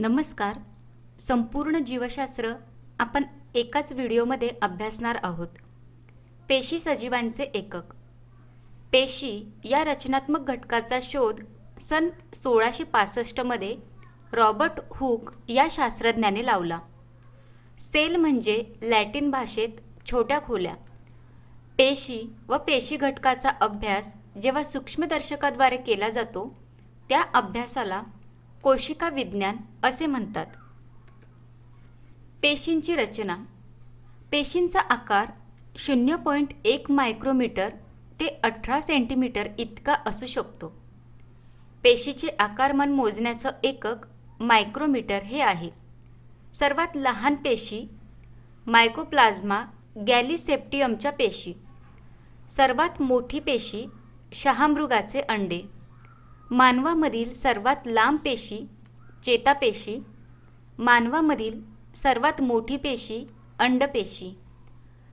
नमस्कार. संपूर्ण जीवशास्त्र आपण एकाच व्हिडिओमध्ये अभ्यासणार आहोत. पेशी सजीवांचे एकक. पेशी या रचनात्मक घटकाचा शोध सन सोळाशे पासष्टमध्ये रॉबर्ट हुक या शास्त्रज्ञाने लावला. सेल म्हणजे लॅटिन भाषेत छोट्या खोल्या. पेशी व पेशी घटकाचा अभ्यास जेव्हा सूक्ष्मदर्शकाद्वारे केला जातो त्या अभ्यासाला कोशिका विज्ञान असे म्हणतात. पेशींची रचना. पेशींचा आकार शून्य पॉईंट एक मायक्रोमीटर ते अठरा सेंटीमीटर इतका असू शकतो. पेशीचे आकारमान मोजण्याचं एकक मायक्रोमीटर हे आहे. सर्वात लहान पेशी मायकोप्लाझ्मा गॅलिसेप्टियमच्या पेशी. सर्वात मोठी पेशी शहामृगाचे अंडे. मानवामधील सर्वात लांब पेशी चेतापेशी मानवामधील सर्वात मोठी पेशी अंडपेशी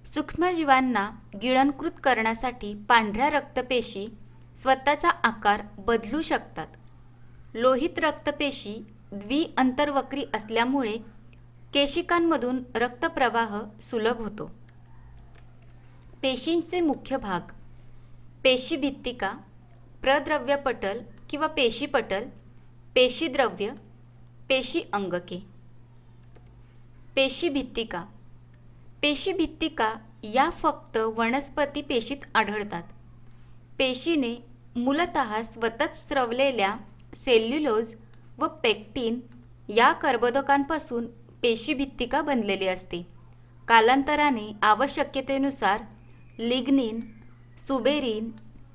सूक्ष्मजीवांना गिळंकृत करण्यासाठी पांढऱ्या रक्तपेशी स्वतःचा आकार बदलू शकतात. लोहित रक्तपेशी द्विअंतर्वक्री असल्यामुळे केशिकांमधून रक्तप्रवाह सुलभ होतो. पेशींचे मुख्य भाग पेशीभित्तिका प्रद्रव्यपटल किंवा पेशीपटल पेशीद्रव्य पेशी अंगके. पेशीभित्तिका पेशीभित्तिका या फक्त वनस्पती पेशीत आढळतात. पेशीने मूलत स्वतःच स्रवलेल्या सेल्युलोज व पेक्टिन या कर्बोदकांपासून पेशीभित्तिका बनलेली असते. कालांतराने आवश्यकतेनुसार लिग्निन सुबेरिन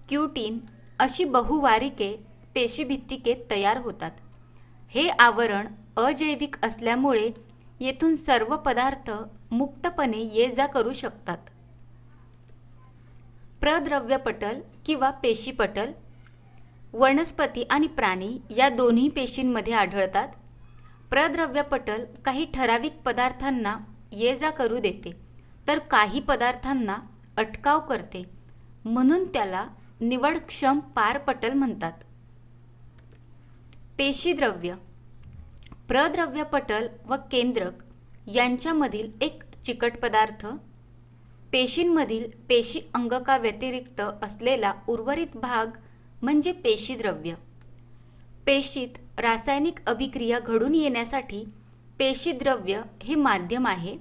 क्युटीन अशी बहुवारिके पेशीभित्तिकेत तयार होतात. हे आवरण अजैविक असल्यामुळे येथून सर्व पदार्थ मुक्तपणे ये जा करू शकतात. प्रद्रव्यपटल किंवा पेशीपटल वनस्पती आणि प्राणी या दोन्ही पेशींमध्ये आढळतात. प्रद्रव्यपटल काही ठराविक पदार्थांना ये जा करू देते तर काही पदार्थांना अटकाव करते म्हणून त्याला निवडक्षम पारपटल म्हणतात. पेशीद्रव्य प्रद्रव्यपटल व केंद्रक यांच्यामधील एक चिकट पदार्थ पेशींमधील पेशी अंगका व्यतिरिक्त असलेला उर्वरित भाग म्हणजे पेशीद्रव्य. पेशीत रासायनिक अभिक्रिया घडून येण्यासाठी पेशीद्रव्य हे माध्यम आहे.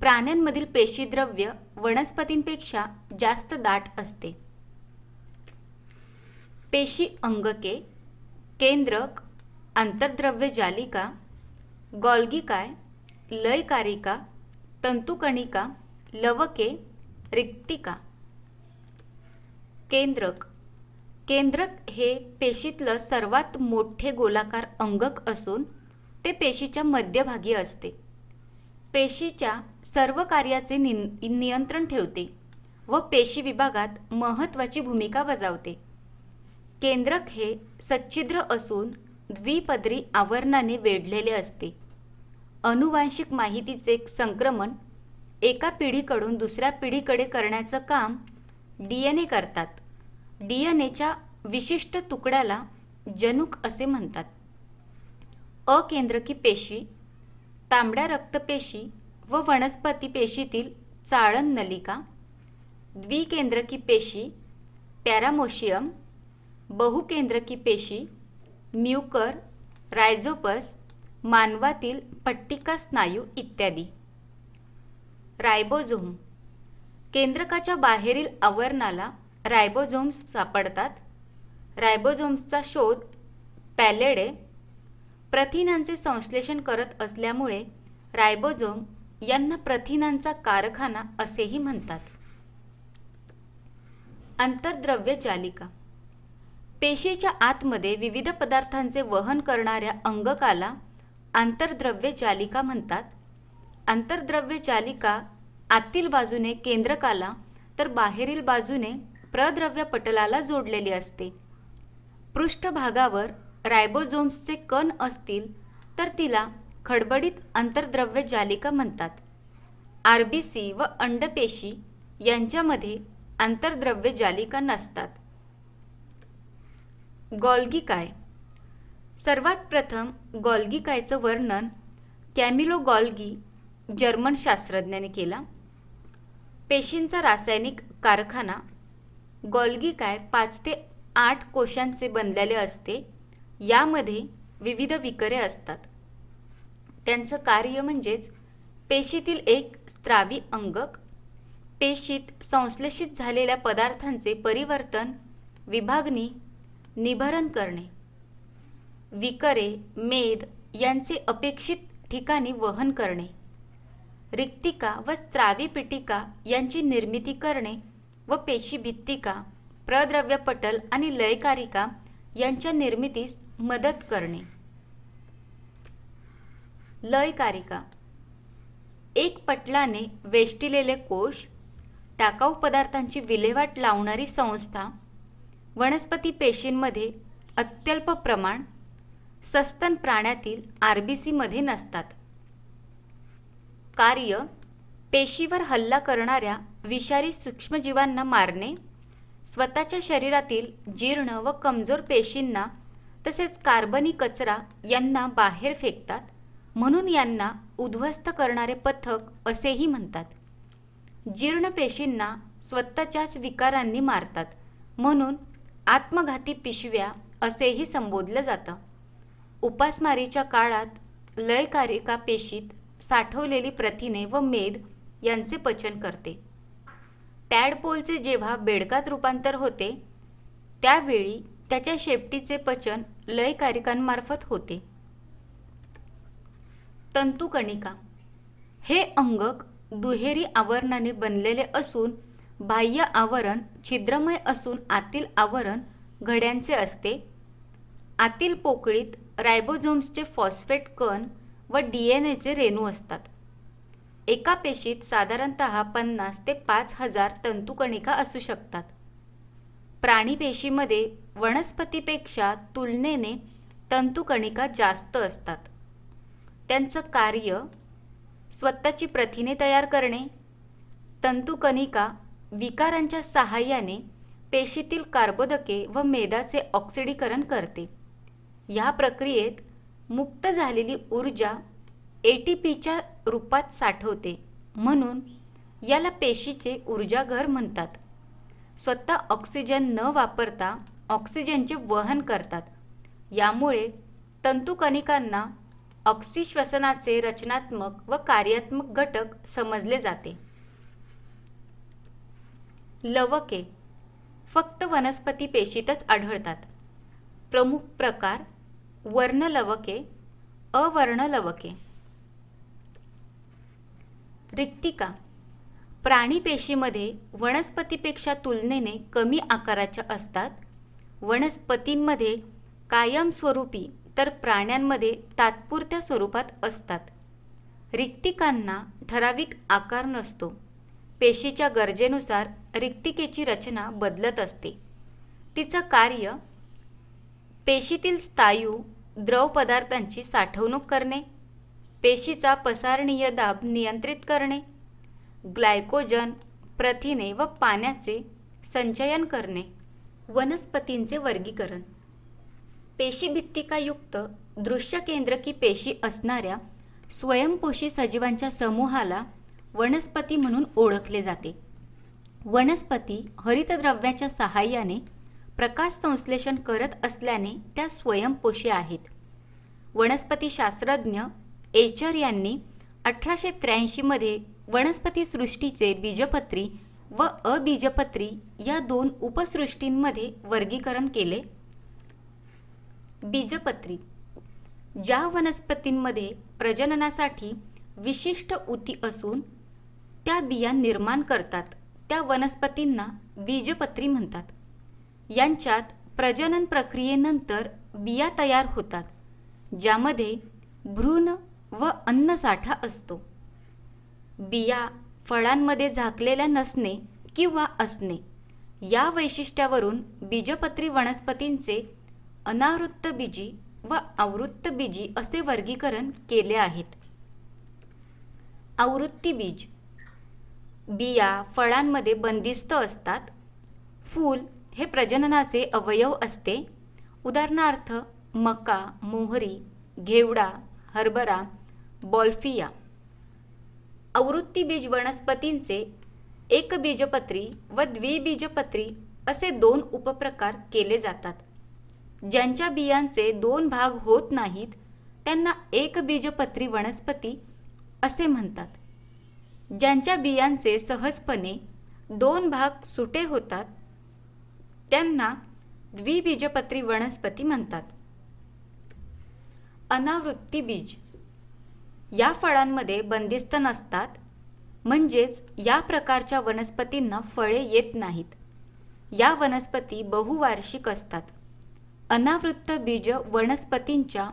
प्राण्यांमधील पेशीद्रव्य वनस्पतींपेक्षा जास्त दाट असते. पेशी अंगके केंद्रक आंतरद्रव्य जालिका गॉल्गिकाय लयकारिका तंतुकणिका लवके रिक्तिका. केंद्रक. केंद्रक हे पेशीतलं सर्वात मोठे गोलाकार अंगक असून ते पेशीच्या मध्यभागी असते. पेशीच्या सर्व कार्याचे नि नियंत्रण ठेवते व पेशी विभागात महत्त्वाची भूमिका बजावते. केंद्रक हे सच्छिद्र असून द्विपदरी आवरणाने वेढलेले असते. अनुवांशिक माहितीचे संक्रमण एका पिढीकडून दुसऱ्या पिढीकडे करण्याचं काम डी एन ए करतात. डी एन एच्या विशिष्ट तुकड्याला जनुक असे म्हणतात. अकेंद्रकी पेशी तांबड्या रक्तपेशी व वनस्पती पेशीतील चाळण नलिका द्विकेंद्रकी पेशी पॅरामोशियम बहुकेंद्रकी पेशी म्युकर रायझोपस मानवातील पट्टिका स्नायू इत्यादी. रायबोझोम. केंद्रकाच्या बाहेरील आवरणाला रायबोझोम्स सापडतात. रायबोझोम्सचा शोध पॅलेडे प्रथिनांचे संश्लेषण करत असल्यामुळे रायबोझोम यांना प्रथिनांचा कारखाना असेही म्हणतात. अंतरद्रव्य जालिका पेशीच्या आतमध्ये विविध पदार्थांचे वहन करणाऱ्या अंगकाला आंतरद्रव्य जालिका म्हणतात. आंतरद्रव्य जालिका आतील बाजूने केंद्रकाला तर बाहेरील बाजूने प्रद्रव्य पटलाला जोडलेली असते. पृष्ठभागावर रायबोझोम्सचे कण असतील तर तिला खडबडीत आंतरद्रव्य जालिका म्हणतात. आर बी सी व अंडपेशी यांच्यामध्ये आंतरद्रव्य जालिका नसतात. गॉल्गी काय? सर्वात प्रथम गॉल्गी कायचं वर्णन कॅमिलो गॉल्गी जर्मन शास्त्रज्ञाने केला. पेशींचा रासायनिक कारखाना गॉल्गी काय पाच ते आठ कोशांचे बनलेले असते यामध्ये विविध विकरे असतात. त्यांचं कार्य म्हणजेच पेशीतील एक स्त्रावी अंगक पेशीत संश्लेषित झालेल्या पदार्थांचे परिवर्तन विभागणी निभरण करणे. विकरे मेद यांचे अपेक्षित ठिकाणी वहन करणे. रिक्तिका व स्त्रावी पिटिका यांची निर्मिती करणे व पेशीभित्तिका प्रद्रव्यपटल प्रद्रव्य पटल आणि लयकारिका यांच्या निर्मितीस मदत करणे. लयकारिका. एक पटलाने वेष्टिलेले कोश टाकाऊ पदार्थांची विल्हेवाट लावणारी संस्था वनस्पती पेशींमध्ये अत्यल्प प्रमाण सस्तन प्राण्यातील आर बी सीमध्ये नसतात. कार्य पेशीवर हल्ला करणाऱ्या विषारी सूक्ष्मजीवांना मारणे स्वतःच्या शरीरातील जीर्ण व कमजोर पेशींना तसेच कार्बनी कचरा यांना बाहेर फेकतात म्हणून यांना उद्ध्वस्त करणारे पथक असेही म्हणतात. जीर्ण पेशींना स्वतःच्याच विकारांनी मारतात म्हणून आत्मघाती पिशव्या असेही संबोधलं जातं. उपासमारीच्या काळात लयकारिका पेशीत साठवलेली प्रथिने व मेद यांचे पचन करते. टॅडपोलचे जेव्हा बेडकात रूपांतर होते त्यावेळी त्याच्या शेपटीचे पचन लयकारिकांमार्फत होते. तंतुकणिका हे अंगक दुहेरी आवरणाने बनलेले असून बाह्य आवरण छिद्रमय असून आतील आवरण घड्यांचे असते. आतील पोकळीत रायबोझोम्सचे फॉस्फेट कण व डी एन एचे रेणू असतात. एका पेशीत साधारणत पन्नास ते पाच हजार तंतुकणिका असू शकतात. प्राणी पेशीमध्ये वनस्पतीपेक्षा तुलनेने तंतुकणिका जास्त असतात. त्यांचं कार्य स्वतःची प्रथिने तयार करणे तंतुकणिका विकारांच्या सहाय्याने पेशीतील कार्बोदके व मेदाचे ऑक्सिडीकरण करते. या प्रक्रियेत मुक्त झालेली ऊर्जा ए टी पीच्या रूपात साठवते म्हणून याला पेशीचे ऊर्जाघर म्हणतात. स्वतः ऑक्सिजन न वापरता ऑक्सिजनचे वहन करतात. यामुळे तंतुकणिकांना ऑक्सिश्वसनाचे रचनात्मक व कार्यात्मक घटक समजले जाते. लवके फक्त वनस्पती पेशीतच आढळतात. प्रमुख प्रकार वर्णलवके अवर्णलवके. रिक्तिका प्राणी पेशीमध्ये वनस्पतीपेक्षा तुलनेने कमी आकाराच्या असतात. वनस्पतींमध्ये कायमस्वरूपी तर प्राण्यांमध्ये तात्पुरत्या स्वरूपात असतात. रिक्तिकांना ठराविक आकार नसतो. पेशीच्या गरजेनुसार रिक्तिकेची रचना बदलत असते. तिचं कार्य पेशीतील स्थायू द्रव पदार्थांची साठवणूक करणे पेशीचा पसारणीय दाब नियंत्रित करणे ग्लायकोजन प्रथिने व पाण्याचे संचयन करणे वनस्पतींचे वर्गीकरण. पेशीभित्तिकायुक्त दृश्य केंद्रकी पेशी असणाऱ्या स्वयंपोषी सजीवांच्या समूहाला वनस्पती म्हणून ओळखले जाते. वनस्पती हरितद्रव्याच्या सहाय्याने प्रकाश संश्लेषण करत असल्याने त्या स्वयंपोषी आहेत. वनस्पतीशास्त्रज्ञ एचर यांनी अठराशे त्र्याऐंशीमध्ये वनस्पती सृष्टीचे बीजपत्री व अबीजपत्री या दोन उपसृष्टींमध्ये वर्गीकरण केले. बीजपत्री ज्या वनस्पतींमध्ये प्रजननासाठी विशिष्ट ऊती असून त्या बिया निर्माण करतात. त्या वनस्पतींना बीजपत्री म्हणतात. यांच्यात प्रजनन प्रक्रियेनंतर बिया तयार होतात ज्यामध्ये भ्रूण व अन्नसाठा असतो. बिया फळांमध्ये झाकलेल्या नसणे किंवा असणे या वैशिष्ट्यावरून बीजपत्री वनस्पतींचे अनावृत्त बीजी व आवृत्त बीजी असे वर्गीकरण केले आहेत. आवृत्ती बीज बिया फळांमध्ये बंदिस्त असतात. फूल हे प्रजननाचे अवयव असते. उदाहरणार्थ मका मोहरी घेवडा हरभरा बॉल्फिया. आवृत्तीबीज वनस्पतींचे एकबीजपत्री व द्विबीजपत्री असे दोन उपप्रकार केले जातात. ज्यांच्या बियांचे दोन भाग होत नाहीत त्यांना एकबीजपत्री वनस्पती असे म्हणतात. ज्यांच्या बियांचे सहजपणे दोन भाग सुटे होतात त्यांना द्विबीजपत्री वनस्पती म्हणतात. अनावृत्ती बीज. या फळांमध्ये बंदिस्त नसतात म्हणजेच या प्रकारच्या वनस्पतींना फळे येत नाहीत. या वनस्पती बहुवार्षिक असतात. अनावृत्त बीज वनस्पतींच्या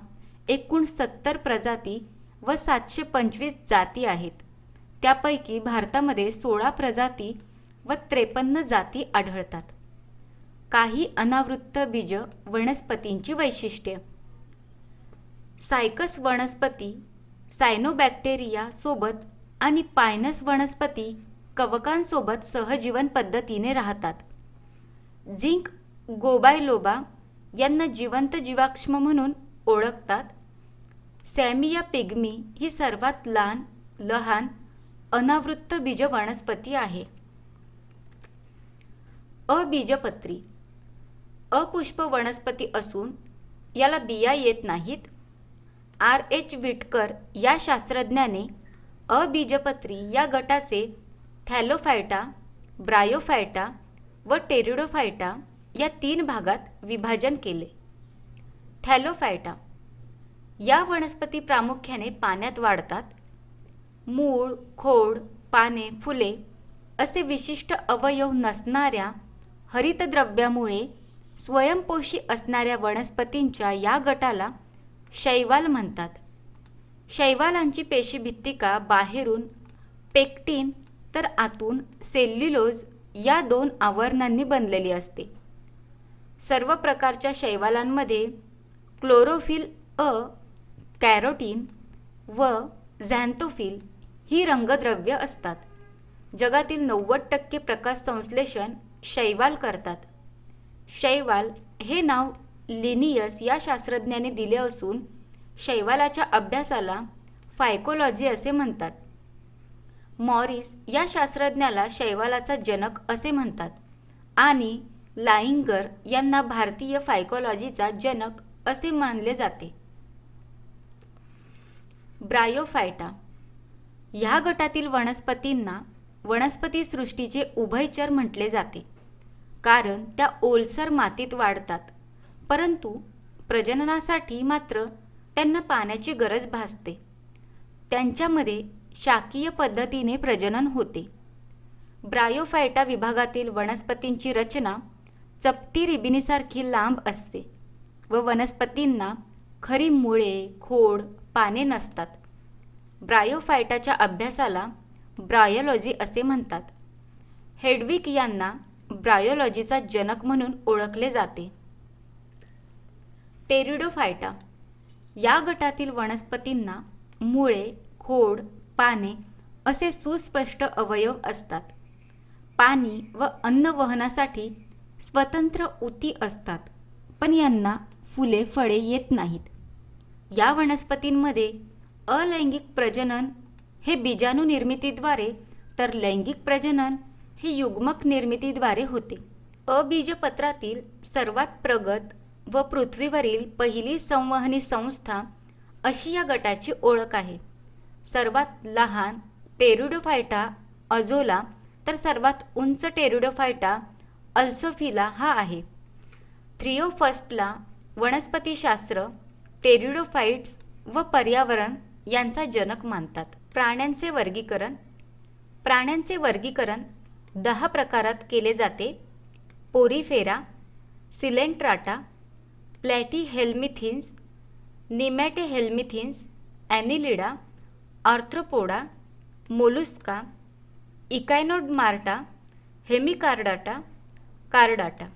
एकूण सत्तर प्रजाती व सातशे पंचवीस जाती आहेत. त्यापैकी भारतामध्ये सोळा प्रजाती व त्रेपन्न जाती आढळतात. काही अनावृत्त बीज वनस्पतींची वैशिष्ट्ये. सायकस वनस्पती सायनोबॅक्टेरिया सोबत आणि पायनस वनस्पती कवकांसोबत सहजीवन पद्धतीने राहतात. झिंक गोबायलोबा यांना जिवंत जीवाक्ष्म म्हणून ओळखतात. सॅमिया पिग्मी ही सर्वात लहान लहान अनावृत्त बीज वनस्पती आहे. अबीजपत्री. अपुष्प वनस्पती असून याला बिया येत नाहीत. आर. एच. विटकर या शास्त्रज्ञाने अबीजपत्री या गटाचे थॅलोफायटा ब्रायोफायटा व टेरिडोफायटा या तीन भागात विभाजन केले. थॅलोफायटा. या वनस्पती प्रामुख्याने पाण्यात वाढतात मूळ खोड पाने फुले असे विशिष्ट अवयव नसणाऱ्या हरितद्रव्यामुळे स्वयंपोषी असणाऱ्या वनस्पतींच्या या गटाला शैवाल म्हणतात. शैवालांची पेशीभित्तिका बाहेरून पेक्टिन तर आतून सेल्युलोज या दोन आवरणांनी बनलेली असते. सर्व प्रकारच्या शैवालांमध्ये क्लोरोफिल अ कॅरोटीन व झॅन्थोफिल ही रंगद्रव्य असतात. जगातील नव्वद टक्के प्रकाश संश्लेषण शैवाल करतात. शैवाल हे नाव लिनियस या शास्त्रज्ञाने दिले असून शैवालाच्या अभ्यासाला फायकोलॉजी असे म्हणतात. मॉरिस या शास्त्रज्ञाला शैवालाचा जनक असे म्हणतात आणि लाइंगर यांना भारतीय फायकोलॉजीचा जनक असे मानले जाते. ब्रायोफायटा ह्या गटातील वनस्पतींना वनस्पती सृष्टीचे उभयचर म्हटले जाते. कारण त्या ओलसर मातीत वाढतात. परंतु प्रजननासाठी मात्र त्यांना पाण्याची गरज भासते. त्यांच्यामध्ये शाकीय पद्धतीने प्रजनन होते. ब्रायोफायटा विभागातील वनस्पतींची रचना चपटी रिबिनीसारखी लांब असते व वनस्पतींना खरी मुळे खोड पाने नसतात. ब्रायोफायटाच्या अभ्यासाला ब्रायोलॉजी असे म्हणतात. हेडविक यांना ब्रायोलॉजीचा जनक म्हणून ओळखले जाते. टेरिडोफायटा या गटातील वनस्पतींना मुळे खोड पाने असे सुस्पष्ट अवयव असतात. पाणी व अन्न वहनासाठी स्वतंत्र उती असतात पण यांना फुले फळे येत नाहीत. या वनस्पतींमध्ये अलैंगिक प्रजनन हे बीजाणू निर्मितीद्वारे तर लैंगिक प्रजनन हे युग्मक निर्मितीद्वारे होते. अबीजपत्रातील सर्वात प्रगत व पृथ्वीवरील पहिली संवहनी संस्था अशी या गटाची ओळख आहे. सर्वात लहान टेरुडोफायटा अजोला तर सर्वात उंच टेरुडोफायटा अल्सोफिला हा आहे. थ्रिओफस्टला वनस्पतीशास्त्र टेरिडोफाइट्स व पर्यावरण यांचा जनक मानतात. प्राण्यांचे वर्गीकरण प्राण्यांचे वर्गीकरण दहा प्रकारात केले जाते. Porifera coelenterata platyhelminthes nematohelminthes annelida arthropoda mollusca echinodermata hemichordata chordata.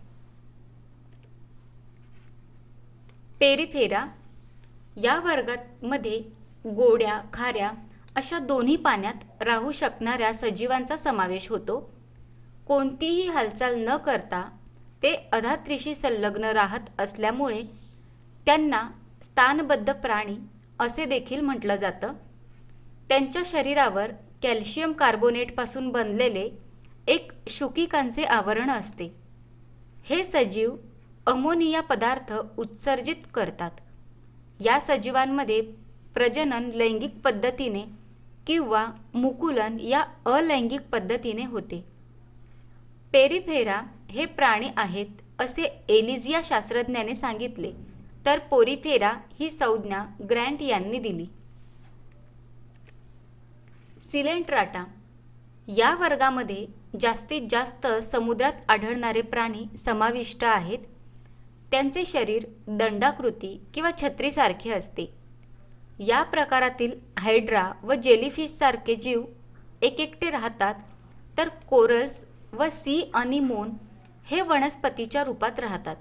Porifera या वर्गामध्ये गोड्या खाऱ्या अशा दोन्ही पाण्यात राहू शकणाऱ्या सजीवांचा समावेश होतो. कोणतीही हालचाल न करता ते अधात्रीशी संलग्न राहत असल्यामुळे त्यांना स्थानबद्ध प्राणी असे देखील म्हटलं जातं. त्यांच्या शरीरावर कॅल्शियम कार्बोनेटपासून बनलेले एक शुकिकांचे आवरण असते. हे सजीव अमोनिया पदार्थ उत्सर्जित करतात. या सजीवांमध्ये प्रजनन लैंगिक पद्धतीने किंवा मुकुलन या अलैंगिक पद्धतीने होते. पेरिफेरा हे प्राणी आहेत असे एलिझिया शास्त्रज्ञाने सांगितले तर पोरिफेरा ही संज्ञा ग्रँट यांनी दिली. सिलेंट्राटा या वर्गामध्ये जास्तीत जास्त समुद्रात आढळणारे प्राणी समाविष्ट आहेत. त्यांचे शरीर दंडाकृती किंवा छत्रीसारखे असते. या प्रकारातील हायड्रा व जेलीफिशसारखे जीव एकेकटे राहतात तर कोरल्स व सी अनिमोन हे वनस्पतीच्या रूपात राहतात.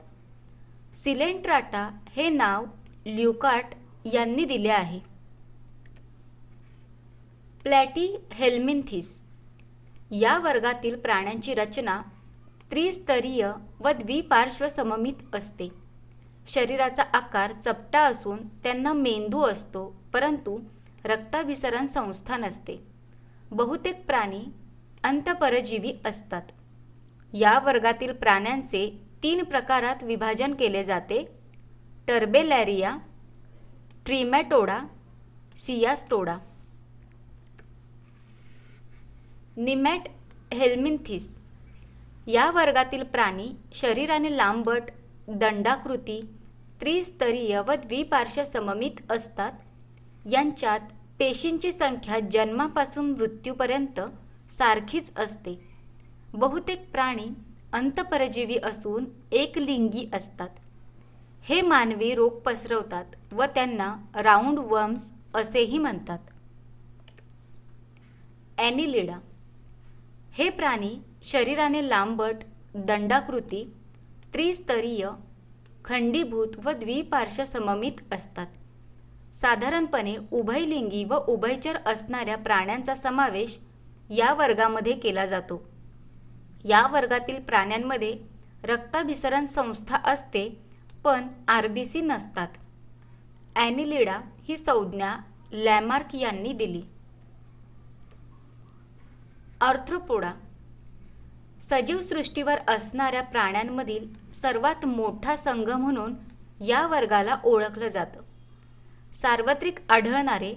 सिलेंट्राटा हे नाव ल्युकाट यांनी दिले आहे. प्लॅटी हेल्मिन्थिस या वर्गातील प्राण्यांची रचना त्रिस्तरीय व द्विपार्श्व सममित असते. शरीराचा आकार चपटा असून त्यांना मेंदू असतो परंतु रक्ताभिसरण संस्था नसते. बहुतेक प्राणी अंतपरजीवी असतात. या वर्गातील प्राण्यांचे तीन प्रकारात विभाजन केले जाते. टर्बेलॅरिया ट्रिमॅटोडा सियास्टोडा. निमॅट हेल्मिन्थिस या वर्गातील प्राणी शरीराने लांबट दंडाकृती त्रिस्तरीय व द्विपार्श्व सममित असतात. यांच्यात पेशींची संख्या जन्मापासून मृत्यूपर्यंत सारखीच असते. बहुतेक प्राणी अंतपरजीवी असून एकलिंगी असतात. हे मानवी रोग पसरवतात व त्यांना राऊंड वर्म्स असेही म्हणतात. ॲनिलिडा. हे प्राणी शरीराने लांबट दंडाकृती त्रिस्तरीय खंडीभूत व द्विपार्श्व सममित असतात. साधारणपणे उभयलिंगी व उभयचर असणाऱ्या प्राण्यांचा समावेश या वर्गामध्ये केला जातो. या वर्गातील प्राण्यांमध्ये रक्ताभिसरण संस्था असते पण आर बी सी नसतात. ॲनिलिडा ही संज्ञा लॅमार्क यांनी दिली. आर्थ्रोपोडा सजीव सृष्टीवर असणाऱ्या प्राण्यांमधील सर्वात मोठा संघ म्हणून या वर्गाला ओळखलं जातं. सार्वत्रिक आढळणारे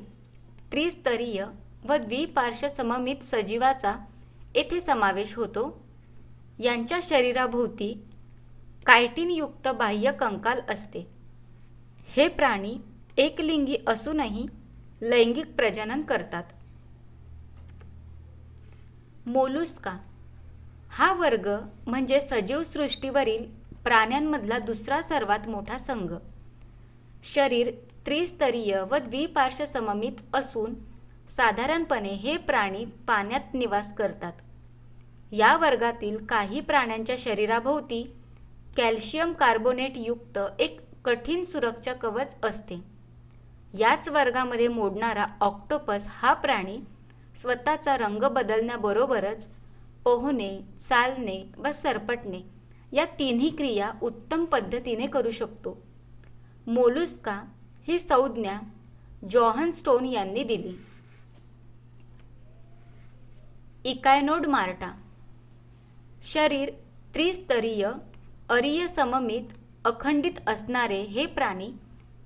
त्रिस्तरीय व द्विपार्श्व सममित सजीवाचा येथे समावेश होतो. यांच्या शरीराभोवती कायटिनयुक्त बाह्य कंकाल असते. हे प्राणी एकलिंगी असूनही लैंगिक प्रजनन करतात. मोलुस्का हा वर्ग म्हणजे सजीव सृष्टीवरील प्राण्यांमधला दुसरा सर्वात मोठा संघ. शरीर त्रिस्तरीय व द्विपार्श्व सममित असून साधारणपणे हे प्राणी पाण्यात निवास करतात. या वर्गातील काही प्राण्यांच्या शरीराभोवती कॅल्शियम कार्बोनेट युक्त एक कठीण सुरक्षा कवच असते. याच वर्गामध्ये मोडणारा ऑक्टोपस हा प्राणी स्वतःचा रंग बदलण्याबरोबरच पोहणे चालणे व सरपटणे या तिन्ही क्रिया उत्तम पद्धतीने करू शकतो. मोलुस्का ही संज्ञा जॉहन स्टोन यांनी दिली. Echinodermata. शरीर त्रिस्तरीय अरिय सममित अखंडित असणारे हे प्राणी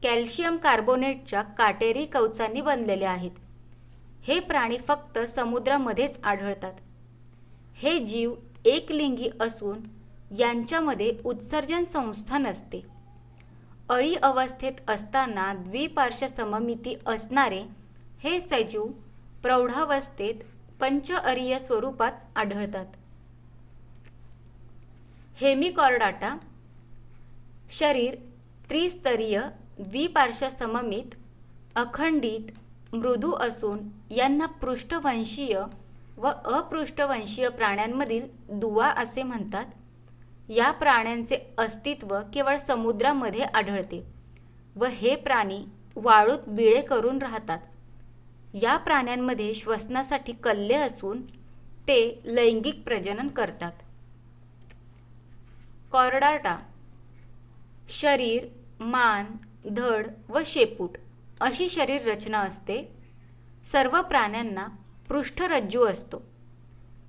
कॅल्शियम कार्बोनेटच्या काटेरी कवचांनी बनलेले आहेत. हे प्राणी फक्त समुद्रामध्येच आढळतात. हे जीव एकलिंगी असून यांच्यामध्ये उत्सर्जन संस्था नसते. अळी अवस्थेत असताना द्विपार्श्व सममिती असणारे हे सजीव प्रौढावस्थेत पंचअरीय स्वरूपात आढळतात. हेमिकॉर्डाटा शरीर त्रिस्तरीय द्विपार्श्व सममित अखंडित मृदू असून यांना पृष्ठवंशीय व अपृष्ठवंशीय प्राण्यांमधील दुवा असे म्हणतात. या प्राण्यांचे अस्तित्व केवळ समुद्रामध्ये आढळते व हे प्राणी वाळूत बिळे करून राहतात. या प्राण्यांमध्ये श्वसनासाठी कल्ले असून ते लैंगिक प्रजनन करतात. कॉर्डाटा शरीर मान धड व शेपूट अशी शरीर रचना असते. सर्व प्राण्यांना पृष्ठरज्जू असतो.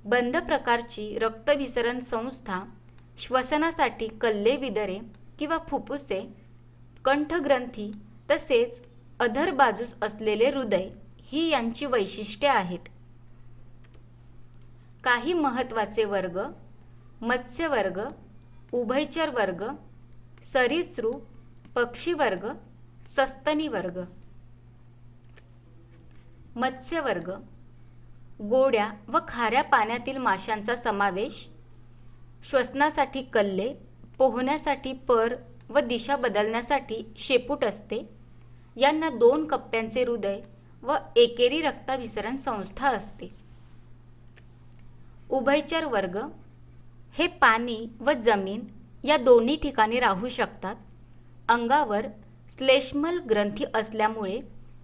बंद प्रकारची रक्तभिसरण संस्था श्वसनासाठी कल्ले विदरे किंवा फुफ्फुसे कंठग्रंथी तसेच अधर बाजूस असलेले हृदय ही यांची वैशिष्ट्ये आहेत. काही महत्त्वाचे वर्ग मत्स्यवर्ग उभयचर वर्ग सरीसृ पक्षीवर्ग सस्तनी वर्ग. मत्स्यवर्ग गोड्या व खाऱ्या पाण्यातील माशांचा समावेश श्वसनासाठी कल्ले पोहण्यासाठी पर व दिशा बदलण्यासाठी शेपूट असते. यांना दोन कप्प्यांचे हृदय व एकेरी रक्ताभिसरण संस्था असते. उभयचर वर्ग हे पाणी व जमीन या दोन्ही ठिकाणी राहू शकतात. अंगावर श्लेष्मल ग्रंथी असल्यामुळे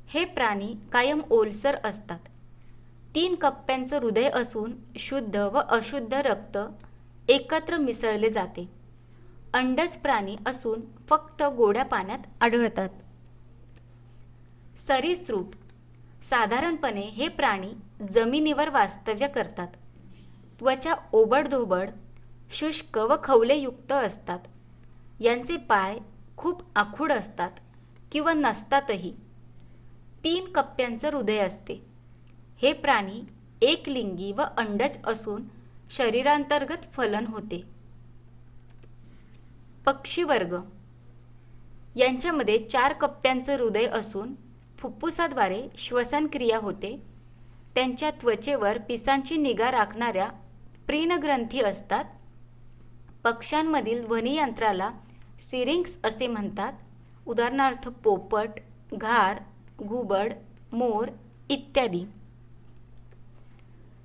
हे प्राणी कायम ओलसर असतात. तीन कप्प्यांचं हृदय असून शुद्ध व अशुद्ध रक्त एकत्र मिसळले जाते. अंडज प्राणी असून फक्त गोड्या पाण्यात आढळतात. सरीसृप. साधारणपणे हे प्राणी जमिनीवर वास्तव्य करतात. त्वचा ओबडधोबड शुष्क व खवलेयुक्त असतात. यांचे पाय खूप आखूड असतात किंवा नसतातही. तीन कप्प्यांचं हृदय असते. हे प्राणी एकलिंगी व अंडज असून शरीरांतर्गत फलन होते. पक्षीवर्ग. यांच्यामध्ये चार कप्प्यांचं हृदय असून फुफ्फुसाद्वारे श्वसनक्रिया होते. त्यांच्या त्वचेवर पिसांची निगा राखणाऱ्या प्रीनग्रंथी असतात. पक्ष्यांमधील ध्वनियंत्राला सिरिंग्स असे म्हणतात. उदाहरणार्थ पोपट घार घुबड मोर इत्यादी.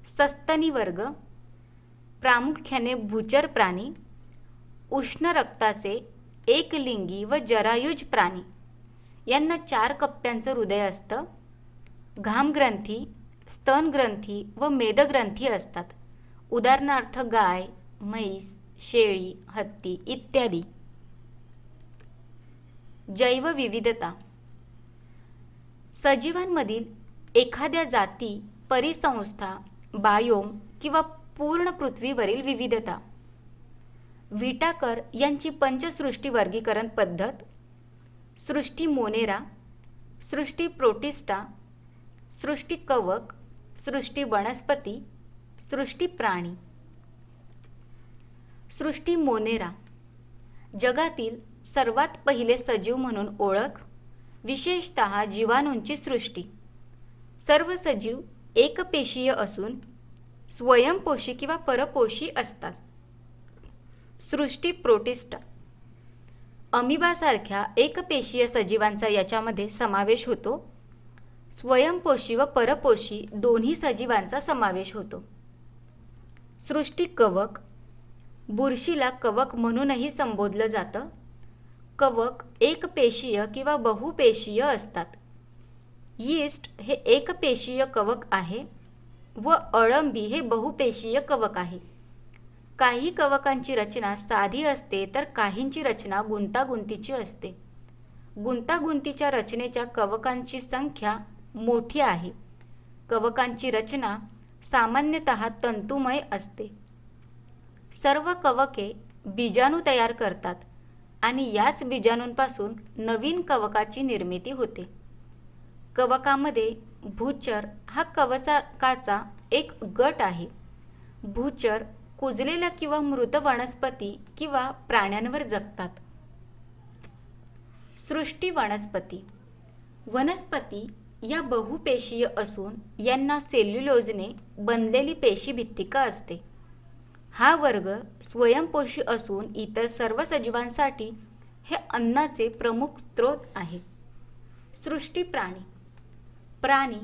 सस्तनी वर्ग प्रामुख्याने भूचर प्राणी उष्ण रक्ताचे एकलिंगी व जरायुज प्राणी. यांना चार कप्प्यांचं हृदय असतं. घामग्रंथी स्तनग्रंथी व मेदग्रंथी असतात. उदाहरणार्थ गाय म्हैस शेळी हत्ती इत्यादी. जैवविविधता. सजीवांमधील एखाद्या जाती परिसंस्था बायोम किंवा पूर्ण पृथ्वीवरील विविधता. विटाकर यांची पंचसृष्टी वर्गीकरण पद्धत सृष्टी मोनेरा सृष्टी प्रोटिस्टा सृष्टी कवक सृष्टी वनस्पती सृष्टी प्राणी. सृष्टी मोनेरा जगातील सर्वात पहिले सजीव म्हणून ओळख विशेषत जीवाणूंची सृष्टी. सर्व सजीव एकपेशीय असून स्वयंपोषी किंवा परपोषी असतात. सृष्टी प्रोटिस्टा. अमिबासारख्या एकपेशीय सजीवांचा याच्यामध्ये समावेश होतो. स्वयंपोषी व परपोषी दोन्ही सजीवांचा समावेश होतो. सृष्टी कवक. बुरशीला कवक म्हणूनही संबोधलं जातं. कवक एकपेशीय किंवा बहुपेशीय असतात. यीस्ट हे एकपेशीय कवक आहे व अळंबी हे बहुपेशीय कवक आहे. काही कवकांची रचना साधी असते तर काहींची रचना गुंतागुंतीची असते. गुंतागुंतीच्या रचनेच्या कवकांची संख्या मोठी आहे. कवकांची रचना सामान्यतः तंतुमय असते. सर्व कवके बीजाणू तयार करतात आणि याच बीजाणूंपासून नवीन कवकाची निर्मिती होते. कवकामध्ये भूचर हा कवचाकाचा एक गट आहे. भूचर कुजलेल्या किंवा मृत वनस्पती किंवा प्राण्यांवर जगतात. सृष्टी वनस्पती. वनस्पती या बहुपेशीय असून यांना सेल्युलोजने बनलेली पेशी भित्तिका असते. हा वर्ग स्वयंपोषी असून इतर सर्व सजीवांसाठी हे अन्नाचे प्रमुख स्रोत आहे. सृष्टी प्राणी. प्राणी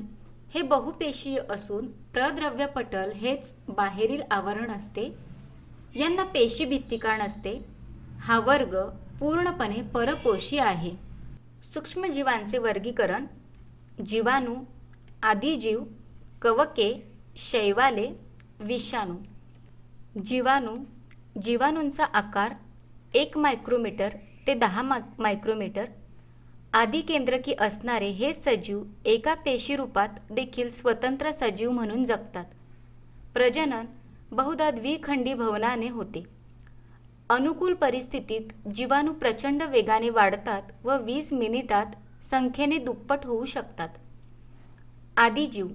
हे बहुपेशीय असून प्रद्रव्य पटल हेच बाहेरील आवरण असते. यांना पेशी भित्तिका नसते हा वर्ग पूर्णपणे परपोषी आहे. सूक्ष्मजीवांचे वर्गीकरण जीवाणू आदिजीव कवके शैवाले विषाणू. जीवाणू जीवाणूंचा आकार एक मायक्रोमीटर ते दहा मा मायक्रोमीटर आदी केंद्रकी असणारे हे सजीव एका पेशी रूपात देखील स्वतंत्र सजीव म्हणून जगतात. प्रजनन बहुधा द्विखंडी भवनाने होते. अनुकूल परिस्थितीत जीवाणू प्रचंड वेगाने वाढतात व वीस मिनिटात संख्येने दुप्पट होऊ शकतात. आदिजीव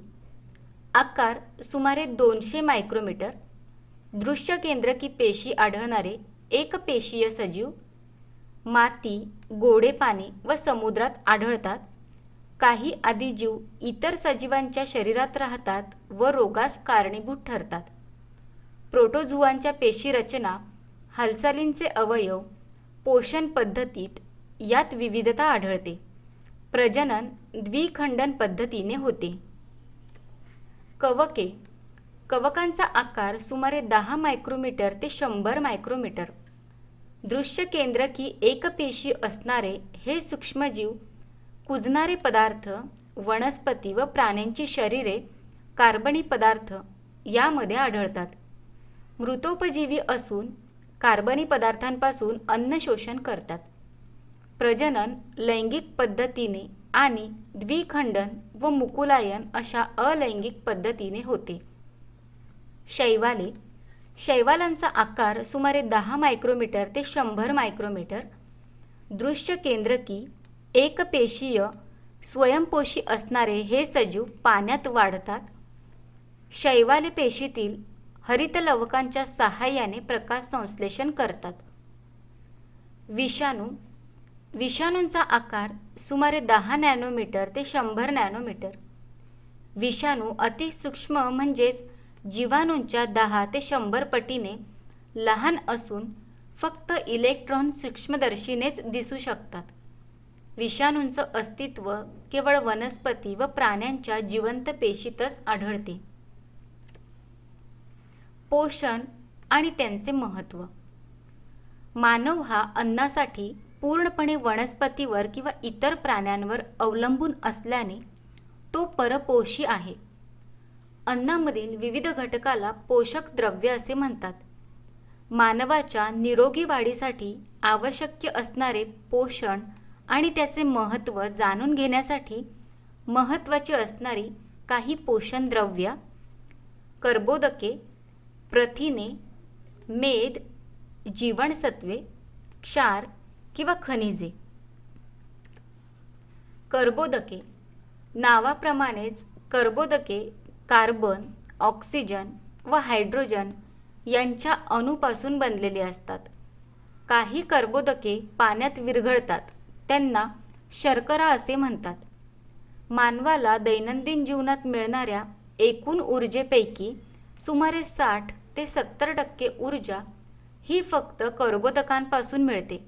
आकार सुमारे दोनशे मायक्रोमीटर. दृश्य केंद्रकी पेशी आढळणारे एकपेशीय सजीव. माती गोडे पाणी व समुद्रात आढळतात. काही आदिजीव इतर सजीवांच्या शरीरात राहतात व रोगास कारणीभूत ठरतात. प्रोटोझुवांच्या पेशी रचना हालचालींचे अवयव पोषण पद्धतीत यात विविधता आढळते. प्रजनन द्विखंडन पद्धतीने होते. कवके कवकांचा आकार सुमारे दहा मायक्रोमीटर ते शंभर मायक्रोमीटर. दृश्य केंद्रकी एकपेशी असणारे हे सूक्ष्मजीव कुजणारे पदार्थ वनस्पती व प्राण्यांची शरीरे कार्बनी पदार्थ यामध्ये आढळतात. मृतोपजीवी असून कार्बनी पदार्थांपासून अन्न शोषण करतात. प्रजनन लैंगिक पद्धतीने आणि द्विखंडन व मुकुलायन अशा अलैंगिक पद्धतीने होते. शैवाले शैवालांचा आकार सुमारे दहा मायक्रोमीटर ते शंभर मायक्रोमीटर. दृश्य केंद्रकी एकपेशीय स्वयंपोषी असणारे हे सजीव पाण्यात वाढतात. शैवाल पेशीतील हरितलवकांच्या सहाय्याने प्रकाश संश्लेषण करतात. विषाणू. विषाणूंचा आकार सुमारे दहा नॅनोमीटर ते शंभर नॅनोमीटर. विषाणू अतिसूक्ष्म म्हणजेच जीवाणूंच्या दहा ते शंभर पटीने लहान असून फक्त इलेक्ट्रॉन सूक्ष्मदर्शीनेच दिसू शकतात. विषाणूंचं अस्तित्व केवळ वनस्पती व प्राण्यांच्या जिवंत पेशीतच आढळते. पोषण आणि त्यांचे महत्त्व. मानव हा अन्नासाठी पूर्णपणे वनस्पतीवर किंवा इतर प्राण्यांवर अवलंबून असल्याने तो परपोषी आहे. अन्नामधील विविध घटकाला पोषक द्रव्य असे म्हणतात. मानवाच्या निरोगी वाढीसाठी आवश्यक असणारे पोषण आणि त्याचे महत्त्व जाणून घेण्यासाठी महत्त्वाची असणारी काही पोषण द्रव्य कर्बोदके प्रथिने मेद जीवनसत्वे क्षार किंवा खनिजे. कर्बोदके नावाप्रमाणेच कर्बोदके कार्बन ऑक्सिजन व हायड्रोजन यांच्या अणूपासून बनलेले असतात. काही कर्बोदके पाण्यात विरघळतात त्यांना शर्करा असे म्हणतात. मानवाला दैनंदिन जीवनात मिळणाऱ्या एकूण ऊर्जेपैकी सुमारे साठ ते सत्तर टक्के ऊर्जा ही फक्त कर्बोदकांपासून मिळते.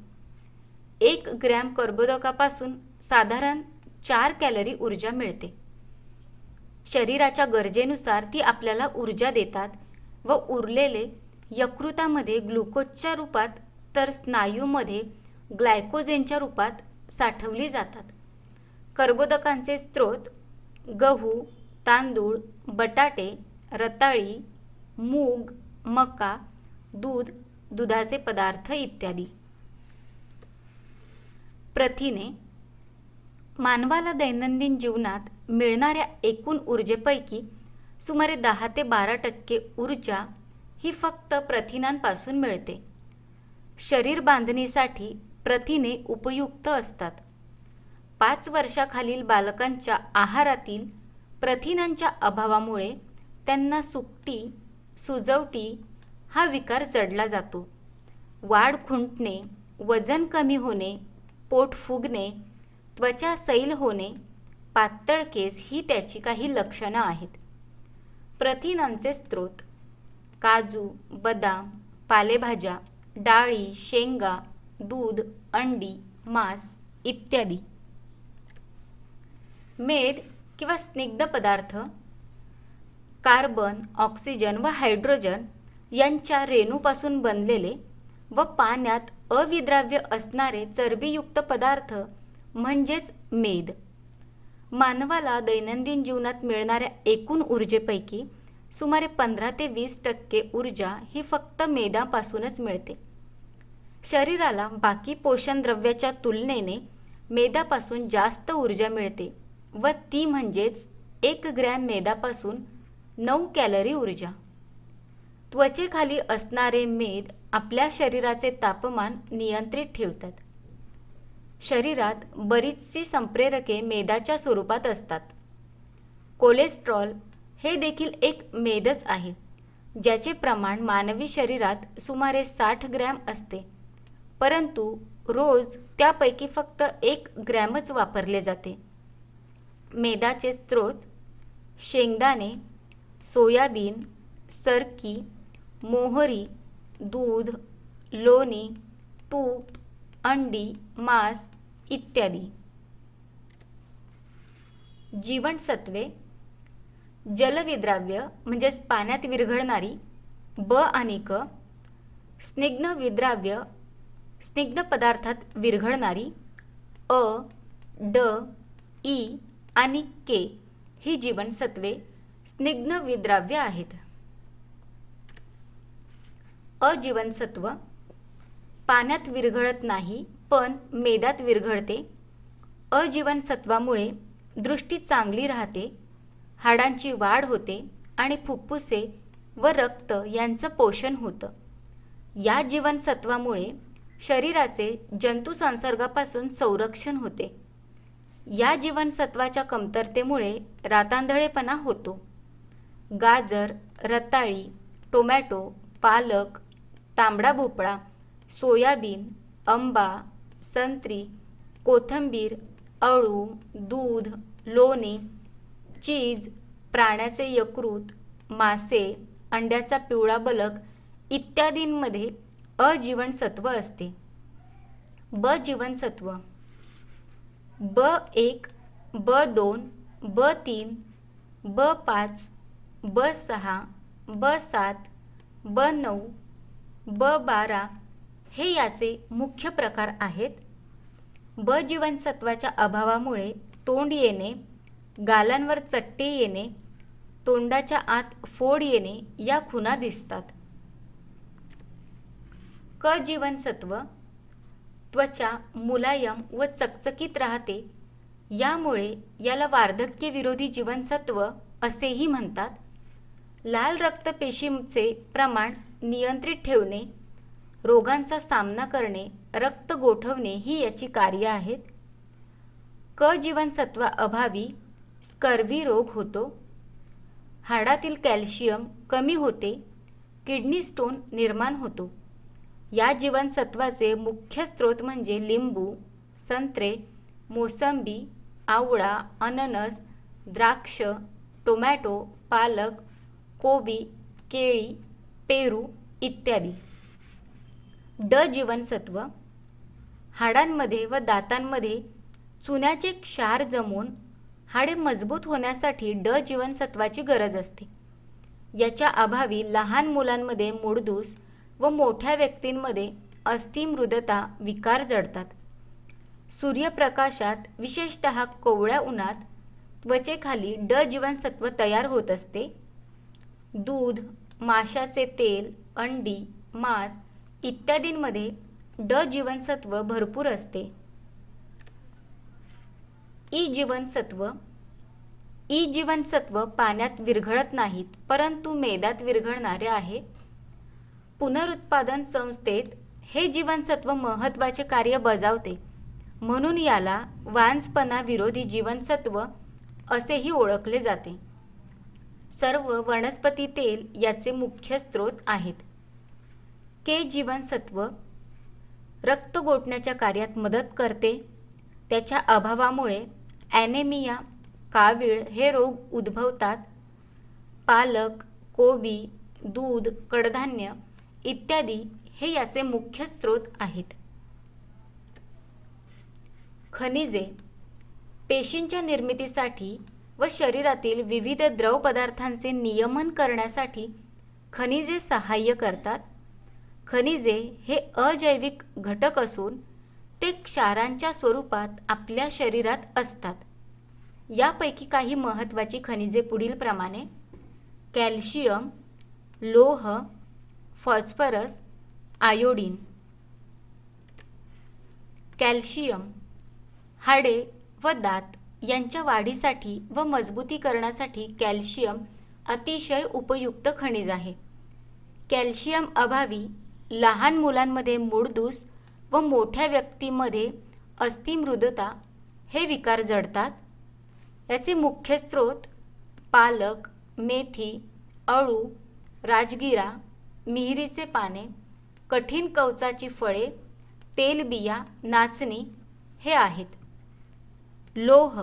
एक ग्रॅम कर्बोदकापासून साधारण चार कॅलरी ऊर्जा मिळते. शरीराच्या गरजेनुसार ती आपल्याला ऊर्जा देतात व उरलेले यकृतामध्ये ग्लुकोजच्या रूपात तर स्नायूमध्ये ग्लायकोजेनच्या रूपात साठवली जातात. कर्बोदकांचे स्रोत गहू तांदूळ बटाटे रताळी मूग मका दूध दुधाचे पदार्थ इत्यादी. प्रथिने मानवाला दैनंदिन जीवनात मिळणाऱ्या एकूण ऊर्जेपैकी सुमारे दहा ते बारा टक्के ऊर्जा ही फक्त प्रथिनांपासून मिळते. शरीर बांधणीसाठी प्रथिने उपयुक्त असतात. पाच वर्षाखालील बालकांच्या आहारातील प्रथिनांच्या अभावामुळे त्यांना सुकटी सुजवटी हा विकार जडला जातो. वाढ खुंटणे वजन कमी होणे पोट फुगणे त्वचा सैल होणे पातळ केस ही त्याची काही लक्षणं आहेत. प्रथिनांचे स्रोत काजू बदाम पालेभाज्या डाळी शेंगा दूध अंडी मांस इत्यादी. मेद किंवा स्निग्ध पदार्थ कार्बन ऑक्सिजन व हायड्रोजन यांच्या रेणूपासून बनलेले व पाण्यात अविद्राव्य असणारे चरबीयुक्त पदार्थ म्हणजेच मेद. मानवाला दैनंदिन जीवनात मिळणाऱ्या एकूण ऊर्जेपैकी सुमारे पंधरा ते वीस टक्के ऊर्जा ही फक्त मेदापासूनच मिळते. शरीराला बाकी पोषण द्रव्याच्या तुलनेने मेदापासून जास्त ऊर्जा मिळते व ती म्हणजेच एक ग्रॅम मेदापासून नऊ कॅलरी ऊर्जा. त्वचेखाली असणारे मेद आपल्या शरीराचे तापमान नियंत्रित ठेवतात. शरीरात बरीचशी संप्रेरके मेदाच्या स्वरूपात असतात. कोलेस्ट्रॉल हे देखील एक मेदच आहे ज्याचे प्रमाण मानवी शरीरात सुमारे साठ ग्रॅम असते. परंतु रोज त्यापैकी फक्त एक ग्रॅमच वापरले जाते. मेदाचे स्रोत शेंगदाणे सोयाबीन सरकी मोहरी दूध लोणी तूप अंडी मांस इत्यादी. जीवनसत्वे जलविद्राव्य म्हणजेच पाण्यात विरघळणारी ब आणि क स्निग्ध विद्राव्य स्निग्ध पदार्थात विरघळणारी अ ड ई आणि के ही जीवनसत्वे स्निग्ध विद्राव्य आहेत. अजीवनसत्व पाण्यात विरघळत नाही पण मेदात विरघळते. अजीवनसत्वामुळे दृष्टी चांगली राहते हाडांची वाढ होते आणि फुफ्फुसे व रक्त यांचं पोषण होतं. या जीवनसत्वामुळे शरीराचे जंतुसंसर्गापासून संरक्षण होते. या जीवनसत्वाच्या कमतरतेमुळे रातांधळेपणा होतो. गाजर रताळी टोमॅटो पालक तांबडा भोपळा सोयाबीन आंबा संत्री कोथिंबीर अळू दूध लोणी चीज प्राण्याचे यकृत मासे अंड्याचा पिवळा बलक इत्यादींमध्ये अजीवनसत्व असते. ब जीवनसत्व ब एक ब दोन ब तीन ब पाच ब सहा ब सात ब नऊ ब बारा हे याचे मुख्य प्रकार आहेत. ब जीवनसत्वाच्या अभावामुळे तोंड येणे गालांवर चट्टे येणे तोंडाच्या आत फोड येणे या खुणा दिसतात. क जीवनसत्व त्वचा मुलायम व चकचकीत राहते यामुळे याला वार्धक्यविरोधी जीवनसत्व असेही म्हणतात. लाल रक्तपेशींचे प्रमाण नियंत्रित ठेवणे रोगांचा सामना करणे रक्त गोठवणे ही याची कार्य आहेत. क जीवनसत्वा अभावी स्कर्वी रोग होतो. हाडातील कॅल्शियम कमी होते किडनी स्टोन निर्माण होतो. या जीवनसत्वाचे मुख्य स्रोत म्हणजे लिंबू संत्रे मोसंबी आवळा अननस द्राक्ष टोमॅटो पालक कोबी केळी पेरू इत्यादी. ड जीवनसत्व हाडांमध्ये व दातांमध्ये चुन्याचे क्षार जमून हाडे मजबूत होण्यासाठी ड जीवनसत्वाची गरज असते. याच्या अभावी लहान मुलांमध्ये मुडदूस व मोठ्या व्यक्तींमध्ये अस्थिमृदता विकार जडतात. सूर्यप्रकाशात विशेषत कोवळ्या उन्हात त्वचेखाली ड जीवनसत्व तयार होत असते. दूध माशाचे तेल अंडी मांस इत्यादींमध्ये ड जीवनसत्व भरपूर असते. ई जीवनसत्व ई जीवनसत्व पाण्यात विरघळत नाहीत परंतु मेदात विरघळणारे आहे. पुनरुत्पादन संस्थेत हे जीवनसत्व महत्त्वाचे कार्य बजावते. म्हणून याला वांजपणा विरोधी जीवनसत्व असेही ओळखले जाते. सर्व वनस्पती तेल याचे मुख्य स्रोत आहेत. के जीवनसत्व रक्त गोठण्याच्या कार्यात मदत करते. त्याच्या अभावामुळे ॲनेमिया कावीळ हे रोग उद्भवतात. पालक कोबी दूध कडधान्य इत्यादी हे याचे मुख्य स्रोत आहेत. खनिजे पेशींच्या निर्मितीसाठी व शरीरातील विविध द्रवपदार्थांचे नियमन करण्यासाठी खनिजे सहाय्य करतात. खनिजे हे अजैविक घटक असून ते क्षारांच्या स्वरूपात आपल्या शरीरात असतात. यापैकी काही महत्त्वाची खनिजे पुढीलप्रमाणे कॅल्शियम लोह फॉस्फरस आयोडीन. कॅल्शियम हाडे व दात यांच्या वाढीसाठी व मजबूतीकरणासाठी कॅल्शियम अतिशय उपयुक्त खनिज आहे. कॅल्शियम अभावी लहान मुलांमध्ये मूडदूस व मोठ्या व्यक्तीमध्ये अस्थिमृदता हे विकार जडतात. याचे मुख्य स्रोत पालक मेथी अळू राजगिरा मिहिरीचे पाने कठीण कवचाची फळे तेलबिया नाचणी हे आहेत. लोह.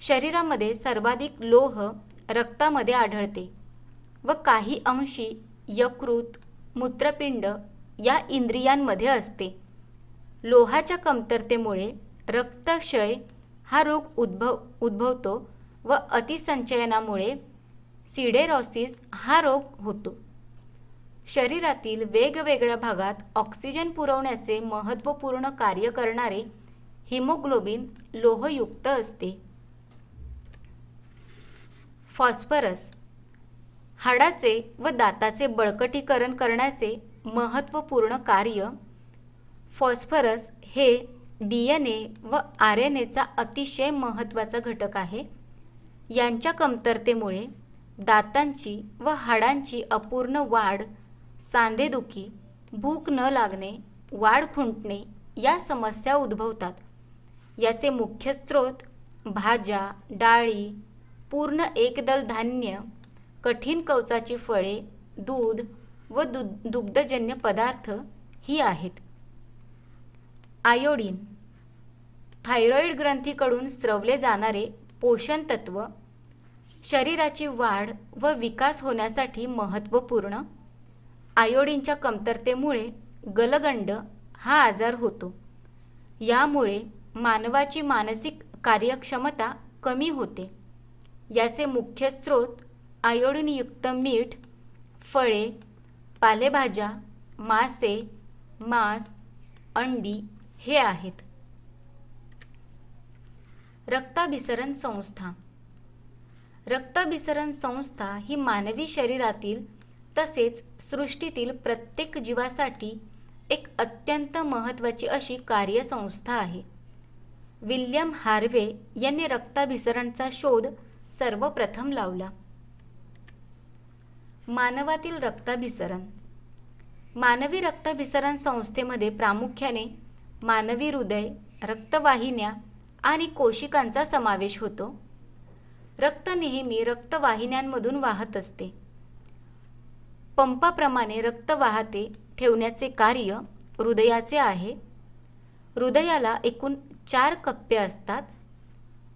शरीरामध्ये सर्वाधिक लोह रक्तामध्ये आढळते व काही अंशी यकृत मूत्रपिंड या इंद्रियांमध्ये असते. लोहाच्या कमतरतेमुळे रक्तक्षय हा रोग उद्भव उद्भवतो व अतिसंचयनामुळे सिडेरॉसिस हा रोग होतो. शरीरातील वेगवेगळ्या भागात ऑक्सिजन पुरवण्याचे महत्त्वपूर्ण कार्य करणारे हिमोग्लोबिन लोहयुक्त असते. फॉस्फरस हाडाचे व दाताचे बळकटीकरण करण्याचे महत्त्वपूर्ण कार्य फॉस्फरस हे डी एन ए व आर एन एचा अतिशय महत्त्वाचा घटक आहे. यांच्या कमतरतेमुळे दातांची व हाडांची अपूर्ण वाढ सांधेदुखी भूक न लागणे वाढ खुंटणे या समस्या उद्भवतात. याचे मुख्य स्रोत भाज्या डाळी पूर्ण एकदल धान्य कठीण कवचाची फळे दूध व दु दुग्धजन्य पदार्थ ही आहेत. आयोडीन थायरॉईड ग्रंथीकडून स्रवले जाणारे पोषण तत्व शरीराची वाढ व विकास होण्यासाठी महत्त्वपूर्ण आयोडीनच्या कमतरतेमुळे गलगंड हा आजार होतो. यामुळे मानवाची मानसिक कार्यक्षमता कमी होते. याचे मुख्य स्रोत आयोडीनयुक्त मीठ फळे पालेभाज्या मासे मांस अंडी हे आहेत. रक्ताभिसरण संस्था. रक्ताभिसरण संस्था ही मानवी शरीरातील तसेच सृष्टीतील प्रत्येक जीवासाठी एक अत्यंत महत्त्वाची अशी कार्यसंस्था आहे. विल्यम हार्वे यांनी रक्ताभिसरणचा शोध सर्वप्रथम लावला. मानवातील रक्ताभिसरण. मानवी रक्ताभिसरण संस्थेमध्ये प्रामुख्याने मानवी हृदय रक्तवाहिन्या आणि कोशिकांचा समावेश होतो. रक्त नेहमी रक्तवाहिन्यांमधून वाहत असते. पंपाप्रमाणे रक्त वाहते ठेवण्याचे कार्य हृदयाचे आहे. हृदयाला एकूण चार कप्पे असतात.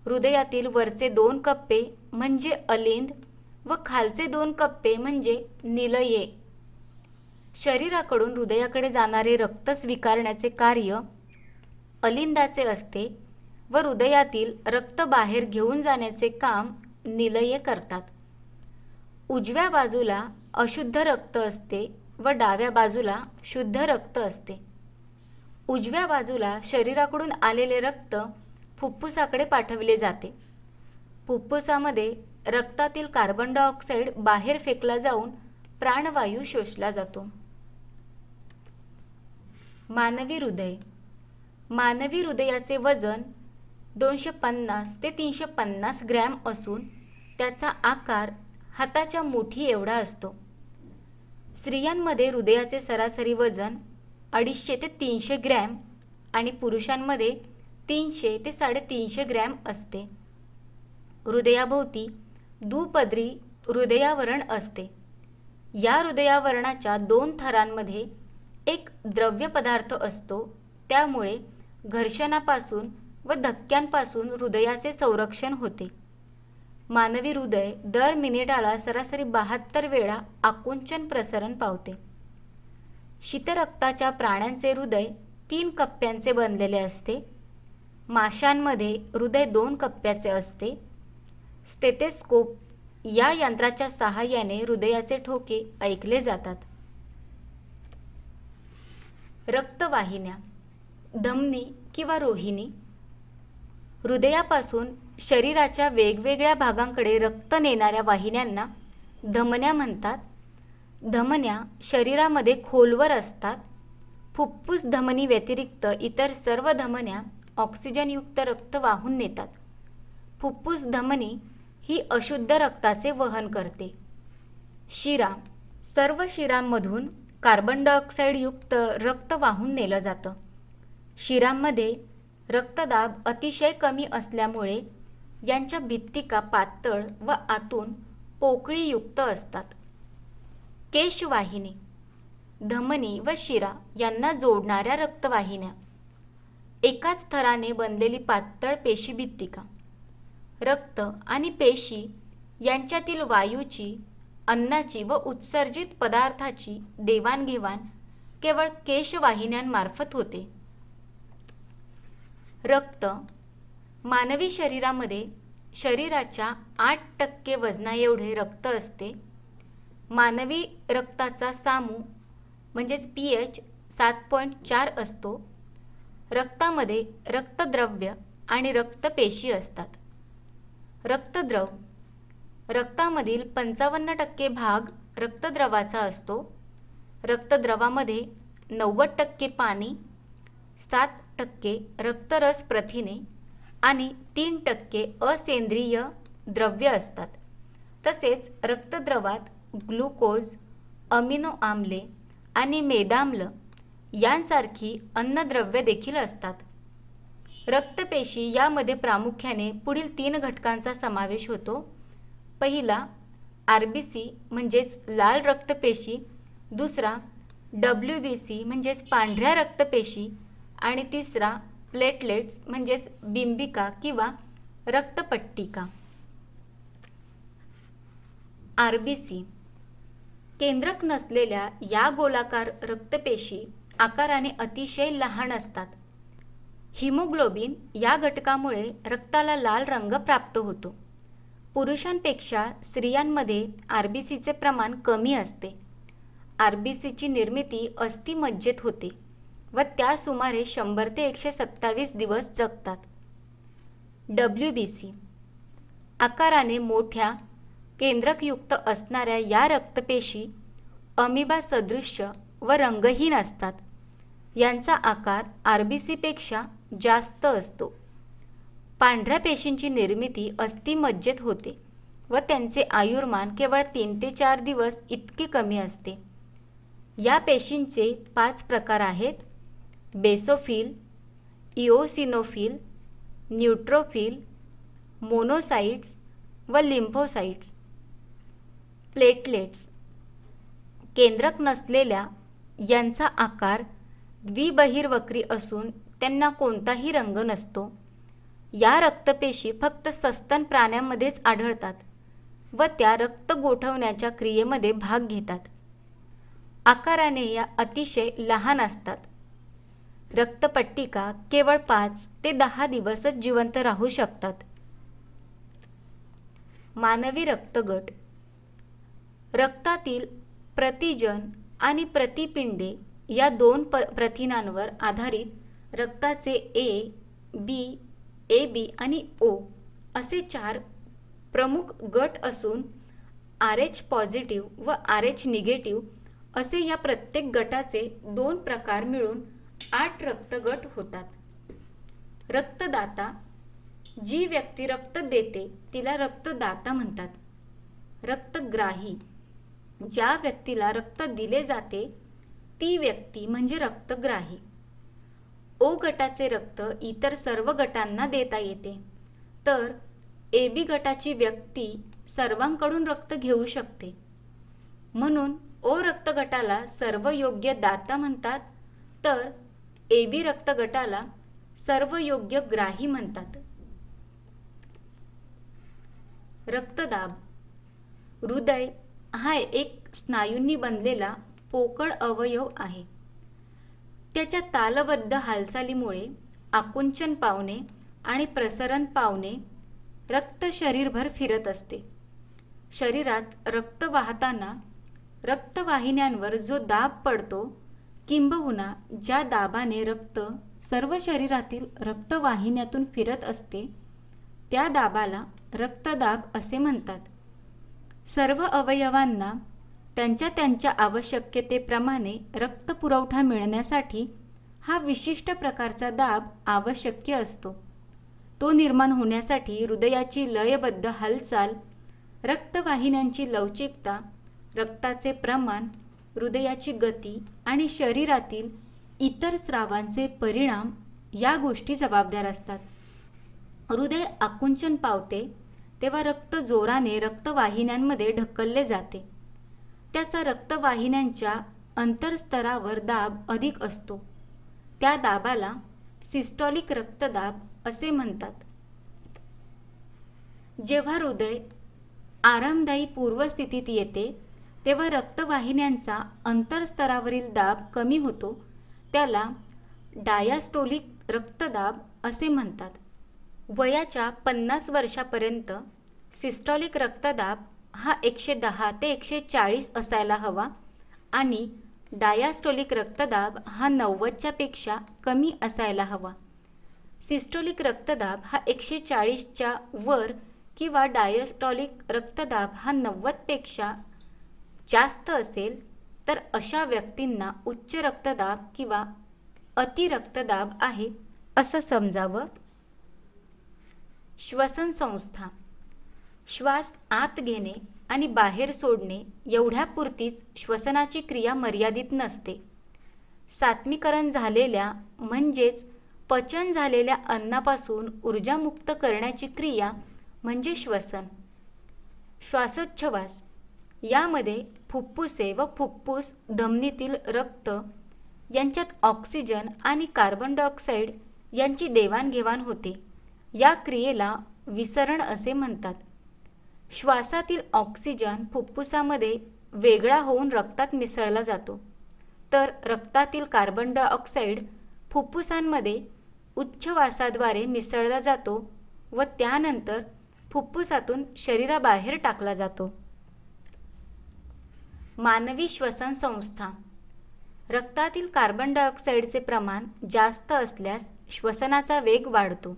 हृदयातील वरचे दोन कप्पे म्हणजे अलिंद व खालचे दोन कप्पे म्हणजे निलये. शरीराकडून हृदयाकडे जाणारे रक्त स्वीकारण्याचे कार्य अलिंदाचे असते व हृदयातील रक्त बाहेर घेऊन जाण्याचे काम निलये करतात. उजव्या बाजूला अशुद्ध रक्त असते व डाव्या बाजूला शुद्ध रक्त असते. उजव्या बाजूला शरीराकडून आलेले रक्त फुफ्फुसाकडे पाठवले जाते. फुफ्फुसामध्ये रक्तातील कार्बन डायऑक्साईड बाहेर फेकला जाऊन प्राणवायू शोषला जातो. मानवी हृदय. मानवी हृदयाचे वजन दोनशे पन्नास ते तीनशे पन्नास ग्रॅम असून त्याचा आकार हाताच्या मुठी एवढा असतो. स्त्रियांमध्ये हृदयाचे सरासरी वजन अडीचशे ते तीनशे ग्रॅम आणि पुरुषांमध्ये तीनशे ते साडेतीनशे ग्रॅम असते. हृदयाभोवती दुपदरी हृदयावरण असते. या हृदयावरणाच्या दोन थरांमध्ये एक द्रव्य पदार्थ असतो त्यामुळे घर्षणापासून व धक्क्यांपासून हृदयाचे संरक्षण होते. मानवी हृदय दर मिनिटाला सरासरी बहात्तर वेळा आकुंचन प्रसरण पावते. शीतरक्ताच्या प्राण्यांचे हृदय तीन कप्प्यांचे बनलेले असते. माशांमध्ये हृदय दोन कप्प्याचे असते. स्टेथेस्कोप या यंत्राच्या सहाय्याने हृदयाचे ठोके ऐकले जातात. रक्तवाहिन्या धमनी किंवा रोहिणी हृदयापासून शरीराच्या वेगवेगळ्या भागांकडे रक्त नेणाऱ्या वाहिन्यांना धमन्या म्हणतात. धमन्या शरीरामध्ये खोलवर असतात. फुफ्फुस धमनी व्यतिरिक्त इतर सर्व धमन्या ऑक्सिजनयुक्त रक्त वाहून नेतात. फुफ्फुस धमनी ही अशुद्ध रक्ताचे वहन करते. शिरा सर्व शिरांमधून कार्बन डायऑक्साईडयुक्त रक्त वाहून नेलं जातं. शिरांमध्ये रक्तदाब अतिशय कमी असल्यामुळे यांच्या भित्तिका पातळ व आतून पोकळीयुक्त असतात. केशवाहिनी धमनी व शिरा यांना जोडणाऱ्या रक्तवाहिन्या. एकाच थराने बनलेली पातळ पेशी भित्तिका रक्त आणि पेशी यांच्यातील वायूची अन्नाची व उत्सर्जित पदार्थाची देवाणघेवाण केवळ केशवाहिन्यांमार्फत होते. रक्त मानवी शरीरामध्ये शरीराच्या आठ टक्के वजना एवढे रक्त असते. मानवी रक्ताचा सामू म्हणजेच पी एच सात पॉईंट चार असतो. रक्तामध्ये रक्तद्रव्य आणि रक्तपेशी असतात. रक्तद्रव. रक्तामधील पंचावन्न टक्के भाग रक्तद्रवाचा असतो. रक्तद्रवामध्ये नव्वद टक्के पाणी सात टक्के रक्तरस प्रथिने आणि तीन टक्के असेंद्रिय द्रव्य असतात. तसेच रक्तद्रवात ग्लुकोज अमिनो आम्ले आणि मेदाम्ल यांसारखी अन्नद्रव्य देखील असतात. रक्तपेशी यामध्ये प्रामुख्याने पुढील तीन घटकांचा समावेश होतो. पहिला आर बी सी म्हणजेच लाल रक्तपेशी. दुसरा डब्ल्यू बी सी म्हणजेच पांढऱ्या रक्तपेशी. आणि तिसरा प्लेटलेट्स म्हणजेच बिंबिका किंवा रक्तपट्टिका. आर बी सी केंद्रक नसलेल्या या गोलाकार रक्तपेशी आकाराने अतिशय लहान असतात. हिमोग्लोबिन या घटकामुळे रक्ताला लाल रंग प्राप्त होतो. पुरुषांपेक्षा स्त्रियांमध्ये आर बी सीचे प्रमाण कमी असते. आर बी सीची निर्मिती अस्थिमज्जेत होते व त्या सुमारे शंभर ते एकशे सत्तावीस दिवस जगतात. W B C. आकाराने मोठ्या केंद्रकयुक्त असणाऱ्या या रक्तपेशी अमिबा सदृश्य व रंगहीन असतात. यांचा आकार आर बी सीपेक्षा जास्त असतो. पांढऱ्या पेशींची निर्मिती अस्थिमज्जेत होते व त्यांचे आयुर्मान केवळ तीन ते चार दिवस इतके कमी असते. या पेशींचे पाच प्रकार आहेत. बेसोफिल इओसिनोफिल न्यूट्रोफिल मोनोसाइट्स व लिम्फोसाइट्स. प्लेटलेट्स. केंद्रक नसलेल्या यांचा आकार द्विबहिर्वक्री असून त्यांना कोणताही रंग नसतो. या रक्तपेशी फक्त सस्तन प्राण्यांमध्येच आढळतात व त्या रक्त गोठवण्याच्या क्रियेमध्ये भाग घेतात. आकाराने या अतिशय लहान असतात. रक्तपट्टिका केवळ पाच ते दहा दिवसच जिवंत राहू शकतात. मानवी रक्तगट. रक्तातील प्रतिजन आणि प्रतिपिंडे या दोन प प्रथिनांवर आधारित रक्ताचे ए बी ए बी आणि ओ असे चार प्रमुख गट असून आर एच पॉझिटिव्ह व आर एच निगेटिव्ह असे या प्रत्येक गटाचे दोन प्रकार मिळून आठ रक्तगट होतात. रक्तदाता जी व्यक्ती रक्त देते तिला रक्तदाता म्हणतात. रक्तग्राही ज्या व्यक्तीला रक्त दिले जाते ती व्यक्ती म्हणजे रक्तग्राही. ओ गटाचे रक्त इतर सर्व गटांना देता येते. तर ए बी गटाची व्यक्ती सर्वांकडून रक्त घेऊ शकते. म्हणून ओ रक्तगटाला सर्व योग्य दाता म्हणतात तर ए बी रक्तगटाला सर्व योग्य ग्राही म्हणतात. रक्तदाब. हृदय हा एक स्नायूंनी बनलेला पोकळ अवयव आहे. त्याच्या तालबद्ध हालचालीमुळे आकुंचन पावणे आणि प्रसरण पावणे रक्त शरीरभर फिरत असते. शरीरात रक्त वाहताना रक्तवाहिन्यांवर जो दाब पडतो किंबहुना ज्या दाबाने रक्त सर्व शरीरातील रक्तवाहिन्यातून फिरत असते त्या दाबाला रक्तदाब असे म्हणतात. सर्व अवयवांना त्यांच्या त्यांच्या आवश्यकतेप्रमाणे रक्तपुरवठा मिळण्यासाठी हा विशिष्ट प्रकारचा दाब आवश्यक असतो. तो निर्माण होण्यासाठी हृदयाची लयबद्ध हालचाल रक्तवाहिन्यांची लवचिकता रक्ताचे प्रमाण हृदयाची गती आणि शरीरातील इतर स्रावांचे परिणाम या गोष्टी जबाबदार असतात. हृदय आकुंचन पावते तेव्हा रक्त जोराने रक्तवाहिन्यांमध्ये ढकलले जाते. त्याचा रक्तवाहिन्यांच्या अंतरस्तरावर दाब अधिक असतो. त्या दाबाला सिस्टॉलिक रक्तदाब असे म्हणतात. जेव्हा हृदय आरामदायी पूर्वस्थितीत येते तेव्हा रक्तवाहिन्यांचा अंतरस्तरावरील दाब कमी होतो. त्याला डायास्टोलिक रक्तदाब असे म्हणतात. वयाच्या पन्नास वर्षापर्यंत सिस्टॉलिक रक्तदाब हा एकशे दहा ते एकशे चाळीस असायला हवा. आणि डायास्टोलिक रक्तदाब हा नव्वदच्या पेक्षा कमी असायला हवा. सिस्टोलिक रक्तदाब हा एकशे चाळीसच्या वर किंवा डायस्टॉलिक रक्तदाब हा नव्वदपेक्षा जास्त असेल तर अशा व्यक्तींना उच्च रक्तदाब किंवा अतिरक्तदाब आहे असं समजावं. श्वसन संस्था श्वास आत घेणे आणि बाहेर सोडणे एवढ्यापुरतीच श्वसनाची क्रिया मर्यादित नसते. सात्मीकरण झालेल्या म्हणजेच पचन झालेल्या अन्नापासून ऊर्जामुक्त करण्याची क्रिया म्हणजे श्वसन. श्वासोच्छवास. यामध्ये फुप्फुसे व फुप्फुस धमनीतील रक्त यांच्यात ऑक्सिजन आणि कार्बन डायऑक्साईड यांची देवाणघेवाण होते. या क्रियेला विसरण असे म्हणतात. श्वासातील ऑक्सिजन फुफ्फुसामध्ये वेगळा होऊन रक्तात मिसळला जातो. तर रक्तातील कार्बन डायऑक्साईड फुफ्फुसांमध्ये उच्चवासाद्वारे मिसळला जातो व त्यानंतर फुफ्फुसातून शरीराबाहेर टाकला जातो. मानवी श्वसन संस्था. रक्तातील कार्बन डायऑक्साईडचे प्रमाण जास्त असल्यास श्वसनाचा वेग वाढतो.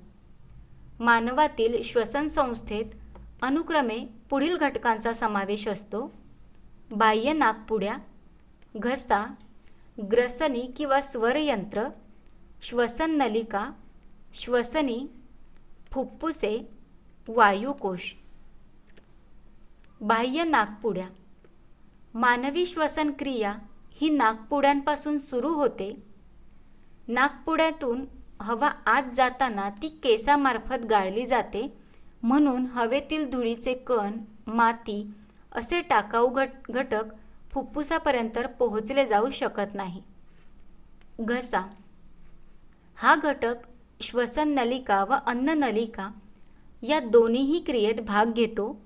मानवातील श्वसन संस्थेत अनुक्रमे पुढील घटकांचा समावेश असतो. बाह्य नाकपुड्या घसा ग्रसनी किंवा स्वरयंत्र श्वसन नलिका श्वसनी फुप्फुसे वायुकोश. बाह्य नाकपुड्या. मानवी श्वसन क्रिया ही नागपुड्यांपासून सुरू होते. नागपुड्यातून हवा आत जाताना ती केसामार्फत गाळली जाते. म्हणून हवेतील धुळीचे कण माती असे टाकाऊ घट घटक फुफ्फुसापर्यंत पोहोचले जाऊ शकत नाही. घसा. हा घटक श्वसन नलिका व अन्न नलिका या दोन्हीही क्रियेत भाग घेतो.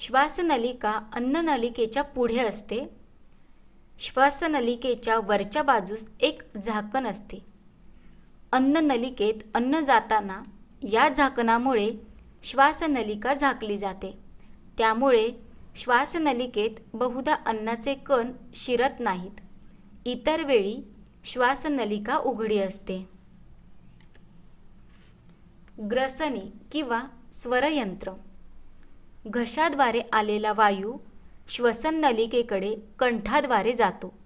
श्वासनलिका अन्ननलिकेच्या पुढे असते. श्वासनलिकेच्या वरच्या बाजूस एक झाकण असते. अन्ननलिकेत अन्न जाताना या झाकणामुळे श्वासनलिका झाकली जाते. त्यामुळे श्वासनलिकेत बहुधा अन्नाचे कण शिरत नाहीत. इतर वेळी श्वासनलिका उघडी असते. ग्रसनी किंवा स्वरयंत्र. घशाद्वारे आलेला वायू श्वसन नलिकेकडे कंठाद्वारे जातो.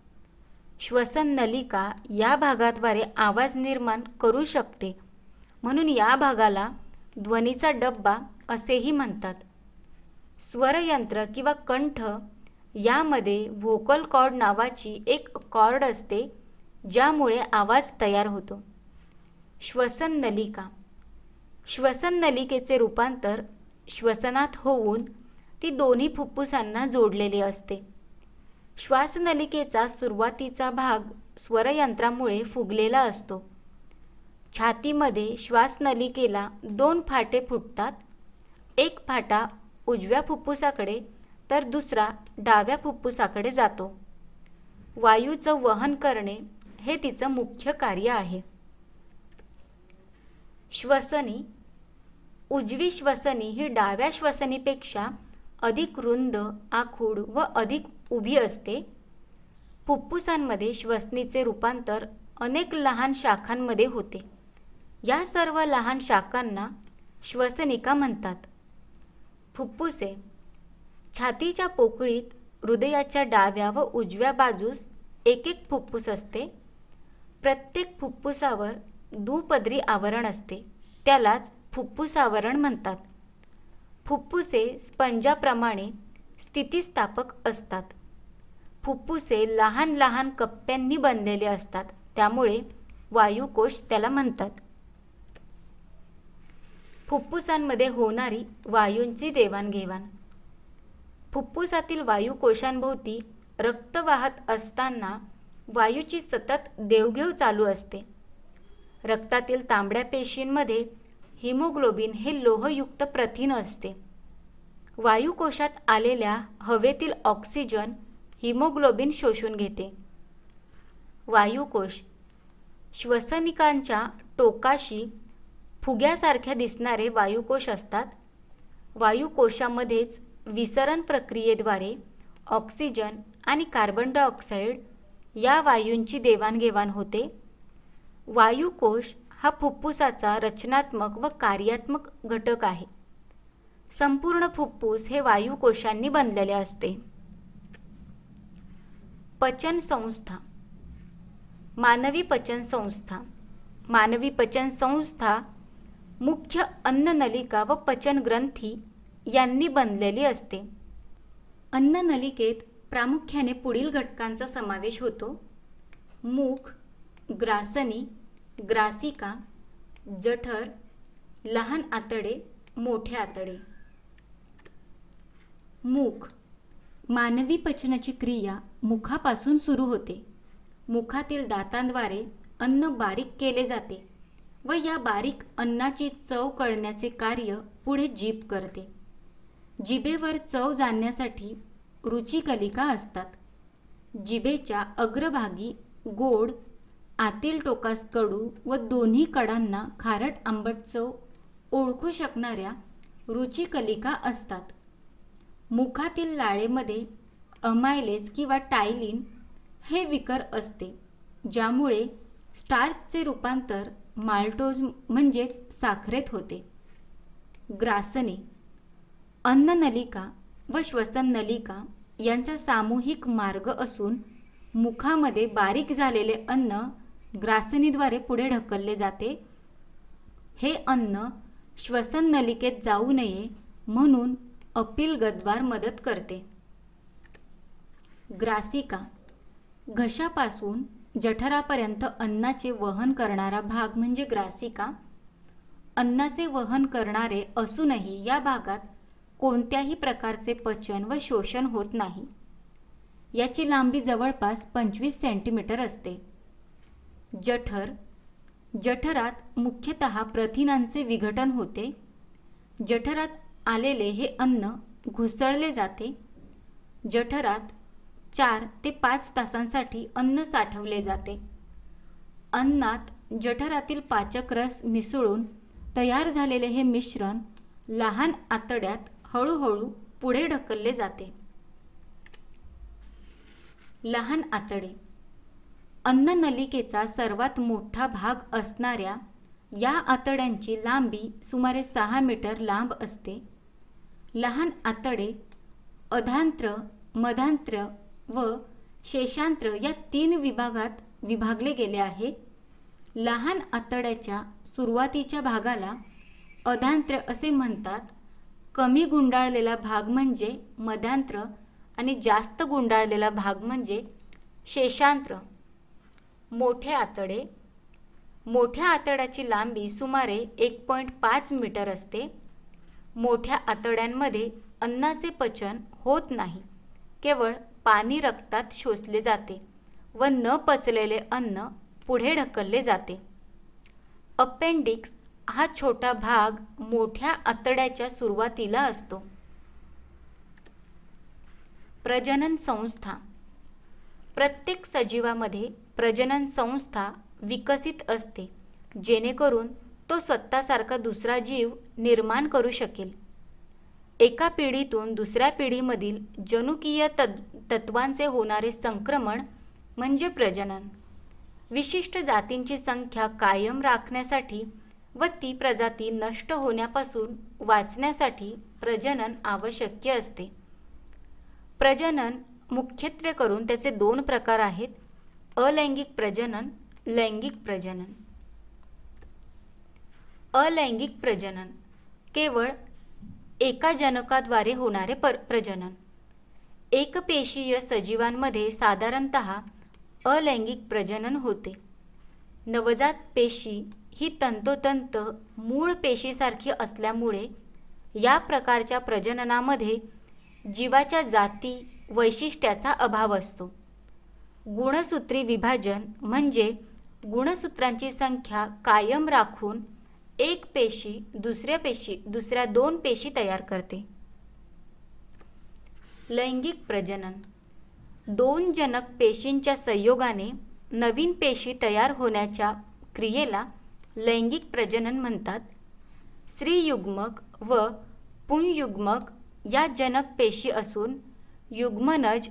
श्वसन नलिका या भागाद्वारे आवाज निर्माण करू शकते. म्हणून या भागाला ध्वनीचा डब्बा असेही म्हणतात. स्वरयंत्र किंवा कंठ यामध्ये व्होकल कॉर्ड नावाची एक कॉर्ड असते ज्यामुळे आवाज तयार होतो. श्वसन नलिका श्वसन नलिकेचे रूपांतर श्वसनात होऊन ती दोन्ही फुप्फुसांना जोडलेली असते. श्वासनलिकेचा सुरुवातीचा भाग स्वरयंत्रामुळे फुगलेला असतो. छातीमध्ये श्वासनलिकेला दोन फाटे फुटतात. एक फाटा उजव्या फुप्फुसाकडे तर दुसरा डाव्या फुफ्फुसाकडे जातो. वायूचं वहन करणे हे तिचं मुख्य कार्य आहे. श्वसनी उजवी श्वसनी ही डाव्या श्वसनीपेक्षा अधिक रुंद आखूड व अधिक उभी असते. फुप्फुसांमध्ये श्वसनीचे रूपांतर अनेक लहान शाखांमध्ये होते. या सर्व लहान शाखांना श्वसनिका म्हणतात. फुप्फुसे छातीच्या पोकळीत हृदयाच्या डाव्या व उजव्या बाजूस एक एक फुप्फुस असते. प्रत्येक फुप्फुसावर दुपदरी आवरण असते. त्यालाच फुप्फुस आवरण म्हणतात. फुप्फुसे स्पंजाप्रमाणे स्थितिस्थापक असतात. फुप्फुसे लहान लहान कप्प्यांनी बनलेले असतात. त्यामुळे वायुकोश त्याला म्हणतात. फुफ्फुसांमध्ये होणारी वायूंची देवाणघेवाण. फुफ्फुसातील वायुकोशांभोवती रक्त वाहत असताना वायूची सतत देवघेव चालू असते. रक्तातील तांबड्या पेशींमध्ये हिमोग्लोबिन हे लोहयुक्त प्रथिन असते. वायुकोशात आलेल्या हवेतील ऑक्सिजन हिमोग्लोबिन शोषून घेते. वायुकोश श्वसनिकांच्या टोकाशी फुग्यासारख्या दिसणारे वायुकोश असतात. वायुकोशामध्येच विसरण प्रक्रियेद्वारे ऑक्सिजन आणि कार्बन डायऑक्साईड या वायूंची देवाणघेवाण होते. वायुकोश हा फुफ्फुसाचा रचनात्मक व कार्यात्मक घटक आहे. संपूर्ण फुफ्फुस हे वायुकोशांनी बनलेले असते. पचन संस्था. मानवी पचन संस्था. मानवी पचन संस्था मुख्य अन्ननलिका व पचन ग्रंथी यांनी बनलेली असते. अन्ननलिकेत प्रामुख्याने पुढील घटकांचा समावेश होतो. मूख ग्रासनी ग्रासिका जठर लहान आतडे मोठे आतडे. मूख मानवी पचनाची क्रिया मुखापासून सुरू होते. मुखातील दातांद्वारे अन्न बारीक केले जाते. व या बारीक अन्नाची चव कळण्याचे कार्य पुढे जीभ करते. जिभेवर चव जाणण्यासाठी रुचिकलिका असतात. जिभेच्या अग्रभागी गोड आतील टोकास कडू व दोन्ही कडांना खारट आंबट चव ओळखू शकणाऱ्या रुचिकलिका असतात. मुखातील लाळेमध्ये अमायलेज किंवा टायलिन हे विकर असते ज्यामुळे स्टार्चचे रूपांतर माल्टोज म्हणजेच साखरेत होते. ग्रासने अन्ननलिका व श्वसननलिका यांचा सामूहिक मार्ग असून मुखामध्ये बारीक झालेले अन्न ग्रासनीद्वारे पुढे ढकलले जाते. हे अन्न श्वसन नलिकेत जाऊ नये म्हणून अपील गद्वार मदत करते. ग्रासिका घशापासून जठरापर्यंत अन्नाचे वहन करणारा भाग म्हणजे ग्रासिका. अन्नाचे वहन करणारे असूनही या भागात कोणत्याही प्रकारचे पचन व शोषण होत नाही. याची लांबी जवळपास पंचवीस सेंटीमीटर असते. जठर. जठरात मुख्यतः प्रथिनांचे विघटन होते. जठरात आलेले हे अन्न घुसळले जाते. जठरात चार ते पाच तासांसाठी अन्न साठवले जाते. अन्नात जठरातील पाचक रस मिसळून तयार झालेले हे मिश्रण लहान आतड्यात हळूहळू पुढे ढकलले जाते. लहान आतडे. अन्ननलिकेचा सर्वात मोठा भाग असणाऱ्या या आतड्यांची लांबी सुमारे सहा मीटर लांब असते. लहान आतडे अधांत्र मधांत्र व शेषांत्र या तीन विभागात विभागले गेले आहे. लहान आतड्याच्या सुरुवातीच्या भागाला अधांत्र असे म्हणतात. कमी गुंडाळलेला भाग म्हणजे मधांत्र आणि जास्त गुंडाळलेला भाग म्हणजे शेषांत्र. मोठे आतडे. मोठ्या आतड्याची लांबी सुमारे एक पॉईंट पाच मीटर असते. मोठ्या आतड्यांमध्ये अन्नाचे पचन होत नाही. केवळ पाणी रक्तात शोषले जाते व न पचलेले अन्न पुढे ढकलले जाते. अपेंडिक्स हा छोटा भाग मोठ्या आतड्याच्या सुरुवातीला असतो. प्रजनन संस्था. प्रत्येक सजीवामध्ये प्रजनन संस्था विकसित असते जेणेकरून तो स्वतःसारखा दुसरा जीव निर्माण करू शकेल. एका पिढीतून दुसऱ्या पिढीमधील जनुकीय तद तत्वांचे होणारे संक्रमण म्हणजे प्रजनन. विशिष्ट जातींची संख्या कायम राखण्यासाठी व ती प्रजाती नष्ट होण्यापासून वाचण्यासाठी प्रजनन आवश्यक असते. प्रजनन मुख्यत्वे करून त्याचे दोन प्रकार आहेत अलैंगिक प्रजनन लैंगिक प्रजनन. अलैंगिक प्रजनन केवळ एका जनकाद्वारे होणारे पर प्रजनन एकपेशीय सजीवांमध्ये साधारणत अलैंगिक प्रजनन होते. नवजात पेशी ही तंतोतंत मूळ पेशीसारखी असल्यामुळे या प्रकारच्या प्रजननामध्ये जीवाच्या जाती वैशिष्ट्याचा अभाव असतो. गुणसूत्री विभाजन म्हणजे गुणसूत्रांची संख्या कायम राखून एक पेशी दुसऱ्या पेशी दुसऱ्या दोन पेशी तयार करते. लैंगिक प्रजनन. दोन जनक पेशींच्या संयोगाने नवीन पेशी तयार होण्याच्या क्रियेला लैंगिक प्रजनन म्हणतात. स्त्रीयुग्मक व पुंयुग्मक या जनक पेशी असून युग्मनज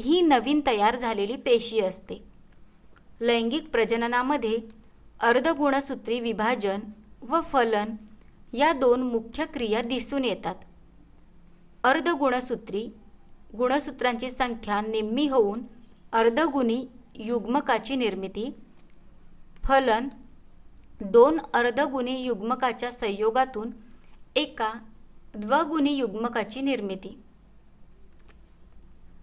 ही नवीन तयार झालेली पेशी असते. लैंगिक प्रजननामध्ये अर्धगुणसूत्री विभाजन व फलन या दोन मुख्य क्रिया दिसून येतात. अर्धगुणसूत्री गुणसूत्रांची संख्या निम्मी होऊन अर्धगुणी युग्मकाची निर्मिती फलन दोन अर्धगुणी युग्मकाच्या संयोगातून एका द्वगुणी युग्मकाची निर्मिती.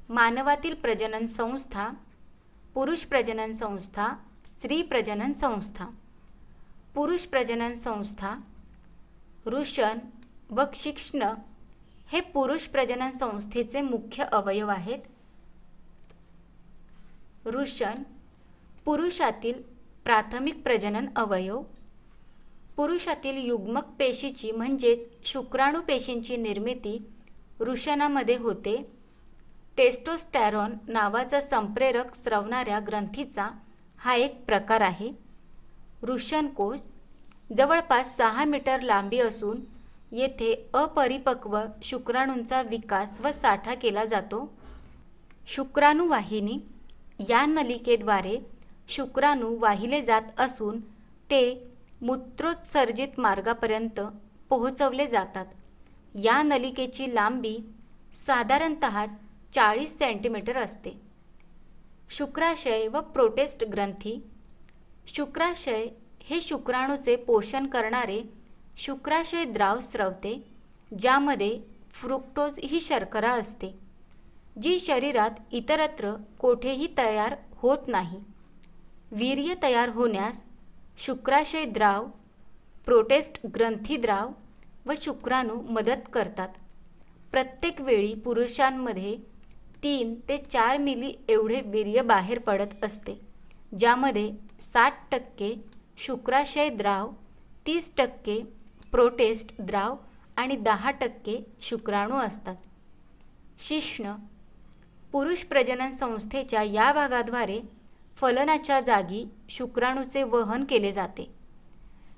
मानवातील प्रजनन संस्था पुरुष प्रजनन संस्था स्त्री प्रजनन संस्था. पुरुष प्रजनन संस्था ऋषण व क्षिक्ष्ण हे पुरुष प्रजनन संस्थेचे मुख्य अवयव आहेत. ऋषण पुरुषातील प्राथमिक प्रजनन अवयव पुरुषातील युग्मक पेशीची म्हणजेच शुक्राणू पेशींची निर्मिती ऋषणामध्ये होते. टेस्टोस्टॅरॉन नावाचा संप्रेरक स्रवणाऱ्या ग्रंथीचा हा एक प्रकार आहे. वृषणकोश जवळपास सहा मीटर लांबी असून येथे अपरिपक्व शुक्राणूंचा विकास व साठा केला जातो. शुक्राणूवाहिनी या नलिकेद्वारे शुक्राणू वाहिले जात असून ते मूत्रोत्सर्जित मार्गापर्यंत पोहोचवले जातात. या नलिकेची लांबी साधारणत चाळीस सेंटीमीटर असते. शुक्राशय व प्रोटेस्ट ग्रंथी शुक्राशय हे शुक्राणूचे पोषण करणारे शुक्राशय द्राव स्रवते ज्यामध्ये फ्रुक्टोज ही शर्करा असते जी शरीरात इतरत्र कोठेही तयार होत नाही. वीर्य तयार होण्यास शुक्राशय द्राव प्रोटेस्ट ग्रंथीद्राव व शुक्राणू मदत करतात. प्रत्येक वेळी पुरुषांमध्ये तीन ते चार मिली एवढे वीर्य बाहेर पडत असते ज्यामध्ये साठ टक्के शुक्राशय द्राव तीस टक्के प्रोटेस्ट द्राव आणि दहा टक्के शुक्राणू असतात. शिष्ण पुरुष प्रजनन संस्थेच्या या भागाद्वारे फलनाच्या जागी शुक्राणूचे वहन केले जाते.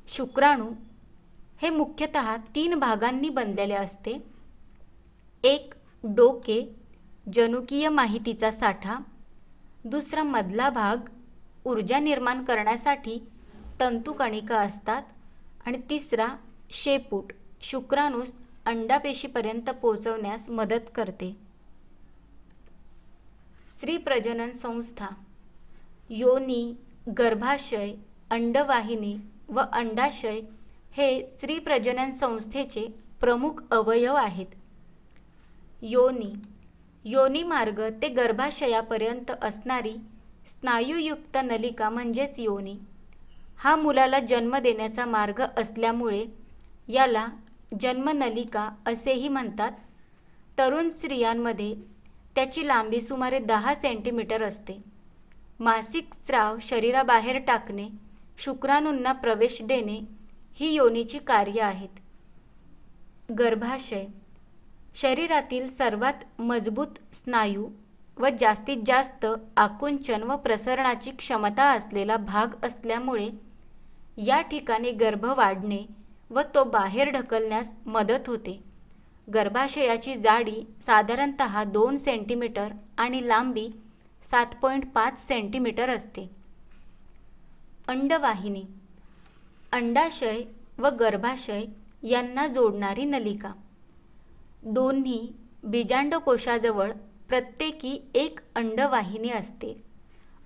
शुक्राणू हे मुख्यतः तीन भागांनी बनलेले असते. एक डोके जनुकीय माहितीचा साठा. दुसरा मधला भाग ऊर्जा निर्माण करण्यासाठी तंतुकणिका असतात. आणि तिसरा शेपूट शुक्राणूस अंडापेशीपर्यंत पोहोचवण्यास मदत करते. स्त्री प्रजनन संस्था. योनी गर्भाशय अंडवाहिनी व अंडाशय हे स्त्री प्रजनन संस्थेचे प्रमुख अवयव आहेत. योनी. योनी मार्ग ते गर्भाशयापर्यंत असणारी स्नायूयुक्त नलिका म्हणजेच योनी. हा मुलाला जन्म देण्याचा मार्ग असल्यामुळे याला जन्मनलिका असेही म्हणतात. तरुण स्त्रियांमध्ये त्याची लांबी सुमारे दहा सेंटीमीटर असते. मासिक स्राव शरीराबाहेर टाकणे शुक्राणूंना प्रवेश देणे ही योनीची कार्य आहेत. गर्भाशय शरीरातील सर्वात मजबूत स्नायू व जास्तीत जास्त आकुंचन व प्रसरणाची क्षमता असलेला भाग असल्यामुळे या ठिकाणी गर्भ वाढणे व तो बाहेर ढकलण्यास मदत होते. गर्भाशयाची जाडी साधारणत दोन सेंटीमीटर आणि लांबी सात पॉईंट पाच सेंटीमीटर असते. अंडवाहिनी अंडाशय व गर्भाशय यांना जोडणारी नलिका. दोन्ही बीजांडकोशाजवळ प्रत्येकी एक अंडवाहिनी असते.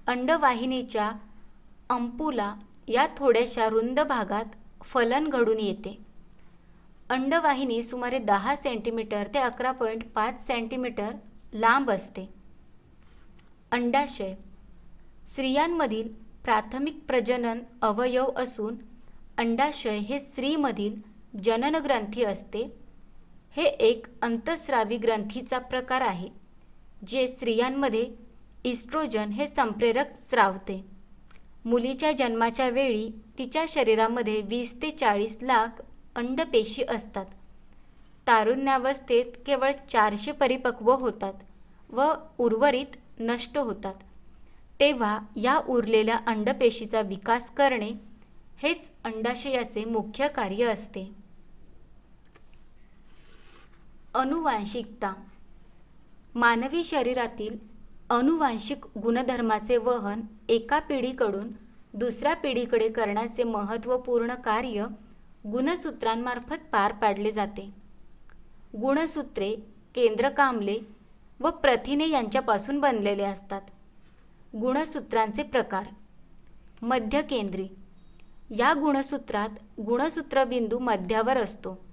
अंडवाहिनीच्या अंपुला या थोड्याशा रुंद भागात फलन घडून येते. अंडवाहिनी सुमारे दहा सेंटीमीटर ते अकरा पॉईंट पाच सेंटीमीटर लांब असते. अंडाशय. स्त्रियांमधील प्राथमिक प्रजनन अवयव असून अंडाशय हे स्त्रीमधील जननग्रंथी असते. हे एक अंतस्रावी ग्रंथीचा प्रकार आहे जे स्त्रियांमध्ये इस्ट्रोजन हे संप्रेरक स्रावते. मुलीच्या जन्माच्या वेळी तिच्या शरीरामध्ये वीस ते चाळीस लाख अंडपेशी असतात. तारुण्यावस्थेत केवळ चारशे परिपक्व होतात व उर्वरित नष्ट होतात. तेव्हा या उरलेल्या अंडपेशीचा विकास करणे हेच अंडाशयाचे मुख्य कार्य असते. अनुवांशिकता. मानवी शरीरातील अनुवांशिक गुणधर्माचे वहन एका पिढीकडून दुसऱ्या पिढीकडे करण्याचे महत्त्वपूर्ण कार्य गुणसूत्रांमार्फत पार पाडले जाते. गुणसूत्रे केंद्रकामले व प्रथिने यांच्यापासून बनलेले असतात. गुणसूत्रांचे प्रकार. मध्यकेंद्री. या गुणसूत्रात गुणसूत्रबिंदू मध्यावर असतो.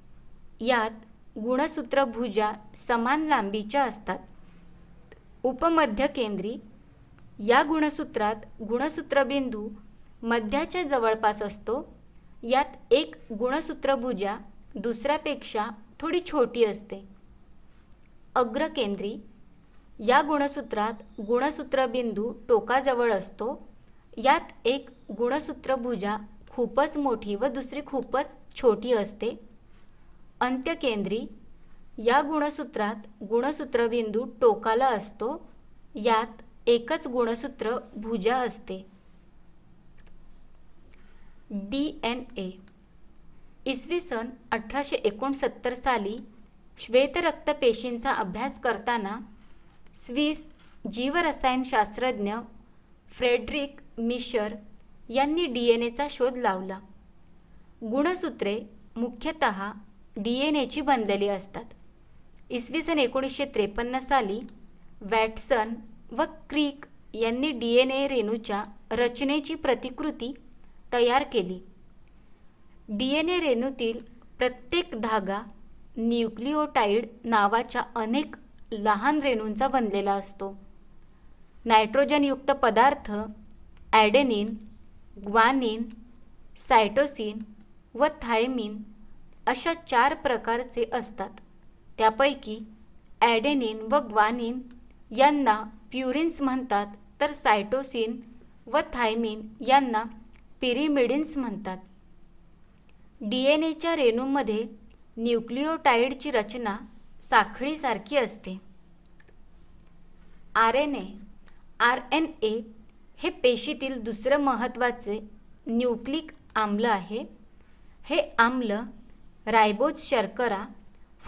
यात गुणसूत्रभुजा समान लांबीच्या असतात. उपमध्यकेंद्री या गुणसूत्रात गुणसूत्रबिंदू मध्याच्या जवळपास असतो. यात एक गुणसूत्रभुजा दुसऱ्यापेक्षा थोडी छोटी असते. अग्रकेंद्री या गुणसूत्रात गुणसूत्रबिंदू टोकाजवळ असतो. यात एक गुणसूत्रभुजा खूपच मोठी व दुसरी खूपच छोटी असते. अंत्यकेंद्री या गुणसूत्रात गुणसूत्रबिंदू टोकाला असतो यात एकच गुणसूत्र भुजा असते. D N A. इसवी सन अठराशे एकोणसत्तर साली श्वेतरक्त पेशींचा अभ्यास करताना स्विस जीवरसायनशास्त्रज्ञ फ्रेडरिक मिशर यांनी डी एन एचा शोध लावला. गुणसूत्रे मुख्यतः डी एन एची बनलेली असतात. इसवी सन एकोणीसशे त्रेपन्न साली वॅटसन व क्रीक यांनी डी एन ए रेणूच्या रचनेची प्रतिकृती तयार केली. डी एन ए रेणूतील प्रत्येक धागा न्यूक्लिओटाईड नावाच्या अनेक लहान रेणूंचा बनलेला असतो. नायट्रोजनयुक्त पदार्थ ॲडेनिन ग्वानिन सायटोसिन व थायमिन अशा चार प्रकारचे असतात. त्यापैकी ॲडेनिन व ग्वानिन यांना प्युरिन्स म्हणतात तर सायटोसिन व थायमिन यांना पिरिमिडिन्स म्हणतात. डी एन एच्या रेणूमध्ये न्यूक्लिओटाईडची रचना साखळीसारखी असते. R N A R N A हे पेशीतील दुसरं महत्त्वाचे न्यूक्लिक आम्ल आहे. हे आम्ल रायबोज शर्करा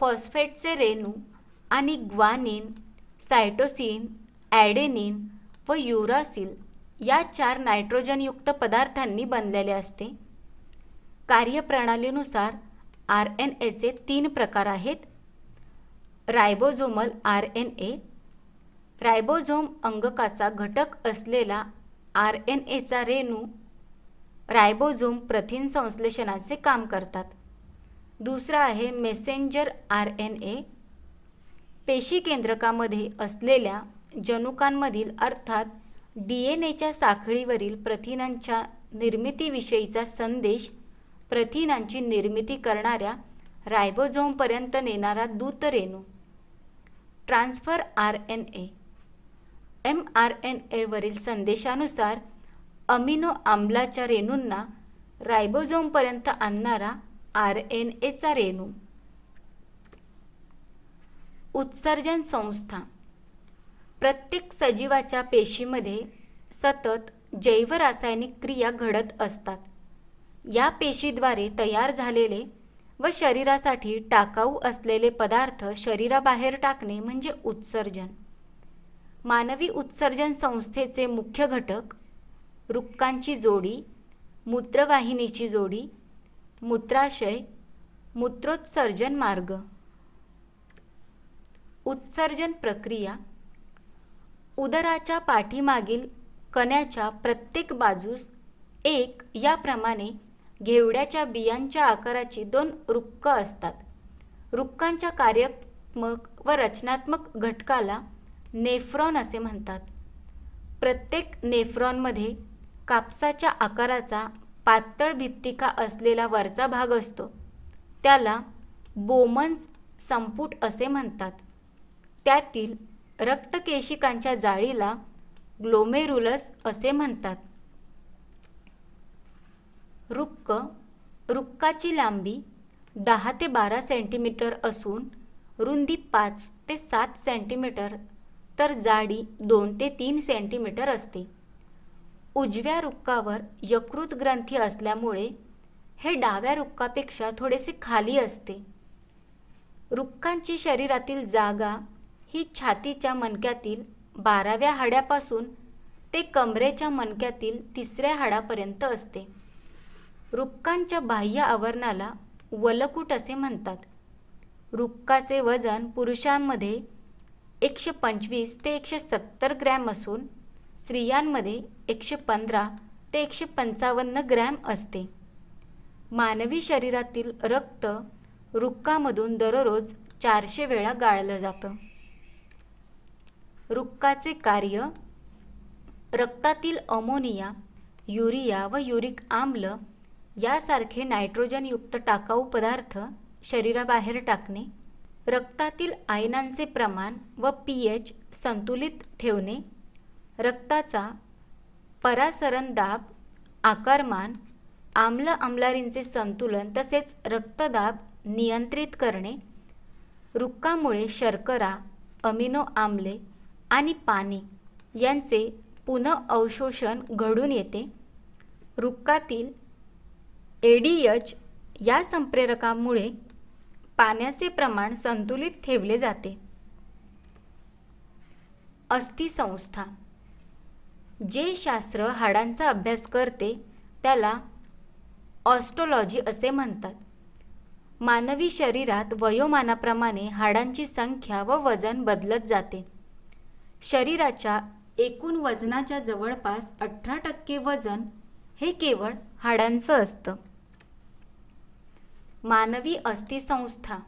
फॉस्फेटचे रेणू आणि ग्वानिन सायटोसिन ॲडेनिन व युरासिल या चार नायट्रोजनयुक्त पदार्थांनी बनलेले असते. कार्यप्रणालीनुसार आर एन एचे तीन प्रकार आहेत. Ribosomal R N A ribosome अंगकाचा घटक असलेला आर एन एचा रेणू रायबोझोम प्रथिन संश्लेषणाचे काम करतात. दुसरा आहे मेसेंजर आर एन ए पेशी केंद्रकामध्ये असलेल्या जनुकांमधील अर्थात डी एन एच्या साखळीवरील प्रथिनांच्या निर्मितीविषयीचा संदेश प्रथिनांची निर्मिती करणाऱ्या रायबोझोमपर्यंत नेणारा दूत रेणू transfer R N A M R N एवरील संदेशानुसार अमिनो आम्लाच्या रेणूंना रायबोझोमपर्यंत आणणारा आर एन एचा रेणू. उत्सर्जन संस्था. प्रत्येक सजीवाच्या पेशीमध्ये सतत जैवरासायनिक क्रिया घडत असतात. या पेशीद्वारे तयार झालेले व शरीरासाठी टाकाऊ असलेले पदार्थ शरीराबाहेर टाकणे म्हणजे उत्सर्जन. मानवी उत्सर्जन संस्थेचे मुख्य घटक रुक्कांची जोडी मूत्रवाहिनीची जोडी मूत्राशय मूत्रोत्सर्जन मार्ग. उत्सर्जन प्रक्रिया. उदराच्या पाठीमागील कण्याच्या प्रत्येक बाजूस एक याप्रमाणे घेवड्याच्या बियांच्या आकाराची दोन रुक्क असतात. रुक्कांच्या कार्यात्मक व रचनात्मक घटकाला नेफ्रॉन असे म्हणतात. प्रत्येक नेफ्रॉनमध्ये कापसाच्या आकाराचा पातळ भित्तिका असलेला वरचा भाग असतो. त्याला बोमन्स संपुट असे म्हणतात. त्यातील रक्तकेशिकांच्या जाळीला ग्लोमेरुलस असे म्हणतात. रुक्क रुक्काची लांबी दहा ते बारा सेंटीमीटर असून रुंदी पाच ते सात सेंटीमीटर तर जाडी दोन ते तीन सेंटीमीटर असते. उजव्या रुक्कावर यकृत ग्रंथी असल्यामुळे हे डाव्या रुक्कापेक्षा थोडेसे खाली असते. रुक्कांची शरीरातील जागा ही छातीच्या मणक्यातील बाराव्या हाड्यापासून ते कमरेच्या मणक्यातील तिसऱ्या हाडापर्यंत असते. रुक्कांच्या बाह्य आवरणाला वलकूट असे म्हणतात. रुक्काचे वजन पुरुषांमध्ये एकशे पंचवीस ते एकशे सत्तर ग्रॅम असून स्त्रियांमध्ये एकशे पंधरा ते एकशे पंचावन्न ग्रॅम असते. मानवी शरीरातील रक्त रुक्कामधून दररोज चारशे वेळा गाळलं जातं. रुक्काचे कार्य रक्तातील अमोनिया युरिया व युरिक आम्ल यासारखे नायट्रोजनयुक्त टाकाऊ पदार्थ शरीराबाहेर टाकणे रक्तातील आयनांचे प्रमाण व पी एच संतुलित ठेवणे रक्ताचा परासरण दाब आकारमान आम्ल आम्लारींचे संतुलन तसेच रक्तदाब नियंत्रित करणे रुक्कामुळे शर्करा अमिनो आम्ले आणि पाणी यांचे पुनःअवशोषण घडून येते. रुक्कातील एडीएच या संप्रेरकामुळे पाण्याचे प्रमाण संतुलित ठेवले जाते. अस्थिसंस्था जे शास्त्र हाडांचा अभ्यास करते त्याला ऑस्ट्रोलॉजी असे म्हणतात. मानवी शरीरात वयोमानाप्रमाणे हाडांची संख्या व वजन बदलत जाते. शरीराच्या एकूण वजनाच्या जवळपास अठरा टक्के वजन हे केवळ हाडांचं असतं. मानवी अस्थिसंस्था.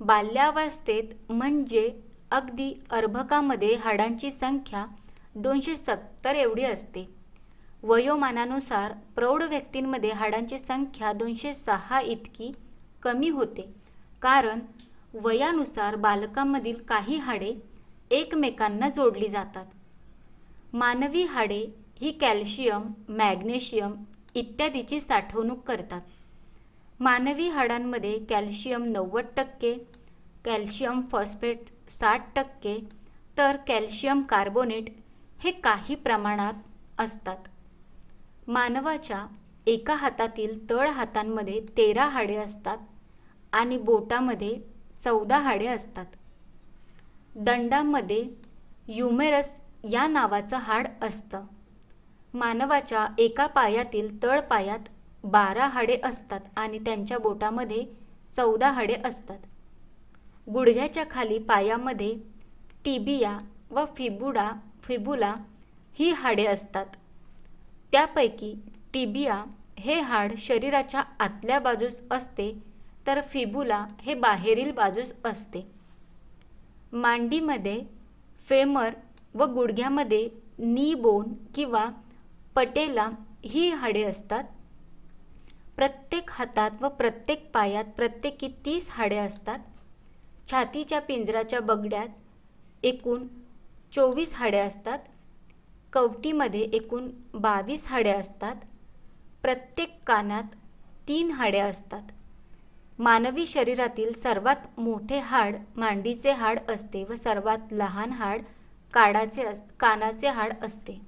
बाल्यावस्थेत म्हणजे अगदी अर्भकामध्ये हाडांची संख्या दोनशे सत्तर एवढी असते. वयोमानानुसार प्रौढ व्यक्तींमध्ये हाडांची संख्या दोनशे सहा इतकी कमी होते. कारण वयानुसार बालकांमधील काही हाडे एकमेकांना जोडली जातात. मानवी हाडे ही कॅल्शियम मॅग्नेशियम इत्यादीची साठवणूक करतात. मानवी हाडांमध्ये कॅल्शियम नव्वद टक्के कॅल्शियम फॉस्फेट साठ टक्के तर कॅल्शियम कार्बोनेट हे काही प्रमाणात असतात. मानवाच्या एका हातातील तळ हातांमध्ये तेरा हाडे असतात आणि बोटामध्ये चौदा हाडे असतात. दंडामध्ये युमेरस या नावाचं हाड असतं. मानवाच्या एका पायातील तळ पायात बारा हाडे असतात आणि त्यांच्या बोटामध्ये चौदा हाडे असतात. गुडघ्याच्या खाली पायामध्ये टिबिया व फिबुडा फिबुला ही हाडे असतात. त्यापैकी टिबिया हे हाड शरीराच्या आतल्या बाजूस असते तर फिबुला हे बाहेरील बाजूस असते. मांडीमध्ये फेमर व गुडघ्यामध्ये नी बोन किंवा पटेला ही हाडे असतात. प्रत्येक हातात व प्रत्येक पायात प्रत्येकी तीस हाडे असतात. छातीच्या पिंजराच्या बगड्यात एकूण चोवीस हाडे असतात. कवटीमध्ये एकूण बावीस हाडे असतात. प्रत्येक कानात तीन हाडे असतात. मानवी शरीरातील सर्वात मोठे हाड मांडीचे हाड असते व सर्वात लहान हाड काडाचे अस कानाचे हाड असते.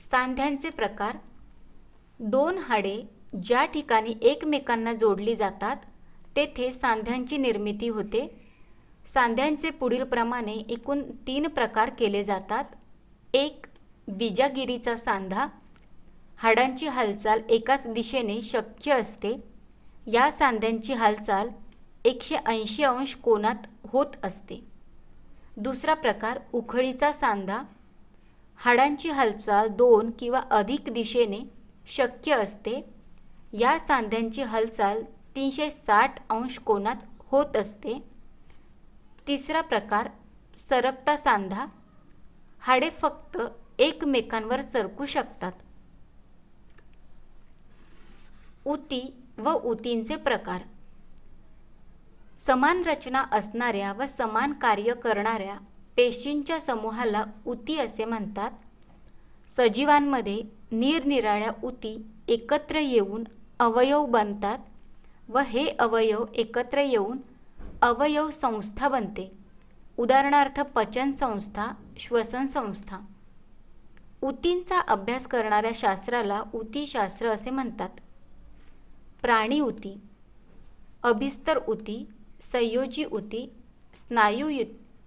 सांध्यांचे प्रकार. दोन हाडे ज्या ठिकाणी एकमेकांना जोडली जातात तेथे सांध्यांची निर्मिती होते. सांध्यांचे पुढील प्रमाणे एकूण तीन प्रकार केले जातात. एक बिजागिरीचा सांधा. हाडांची हालचाल एकाच दिशेने शक्य असते. या सांध्यांची हालचाल एकशे ऐंशी अंश कोनात होत असते. दुसरा प्रकार उखळीचा सांधा. हाडांची हालचाल दोन किंवा अधिक दिशेने शक्य असते. या सांध्यांची हालचाल तीनशे साठ अंश कोनात होत असते. तिसरा प्रकार सरकता सांधा. हाडे फक्त एकमेकांवर सरकू शकतात. उती व उतींचे प्रकार. समान रचना असणाऱ्या व समान कार्य करणाऱ्या पेशींच्या समूहाला उती असे म्हणतात. सजीवांमध्ये निरनिराळ्या उती एकत्र येऊन अवयव बनतात व हे अवयव एकत्र येऊन अवयव संस्था बनते. उदाहरणार्थ पचन संस्था श्वसन संस्था उतींचा अभ्यास करणाऱ्या शास्त्राला उतीशास्त्र असे म्हणतात. प्राणी उती अभिस्तर उती संयोजी उती स्नायू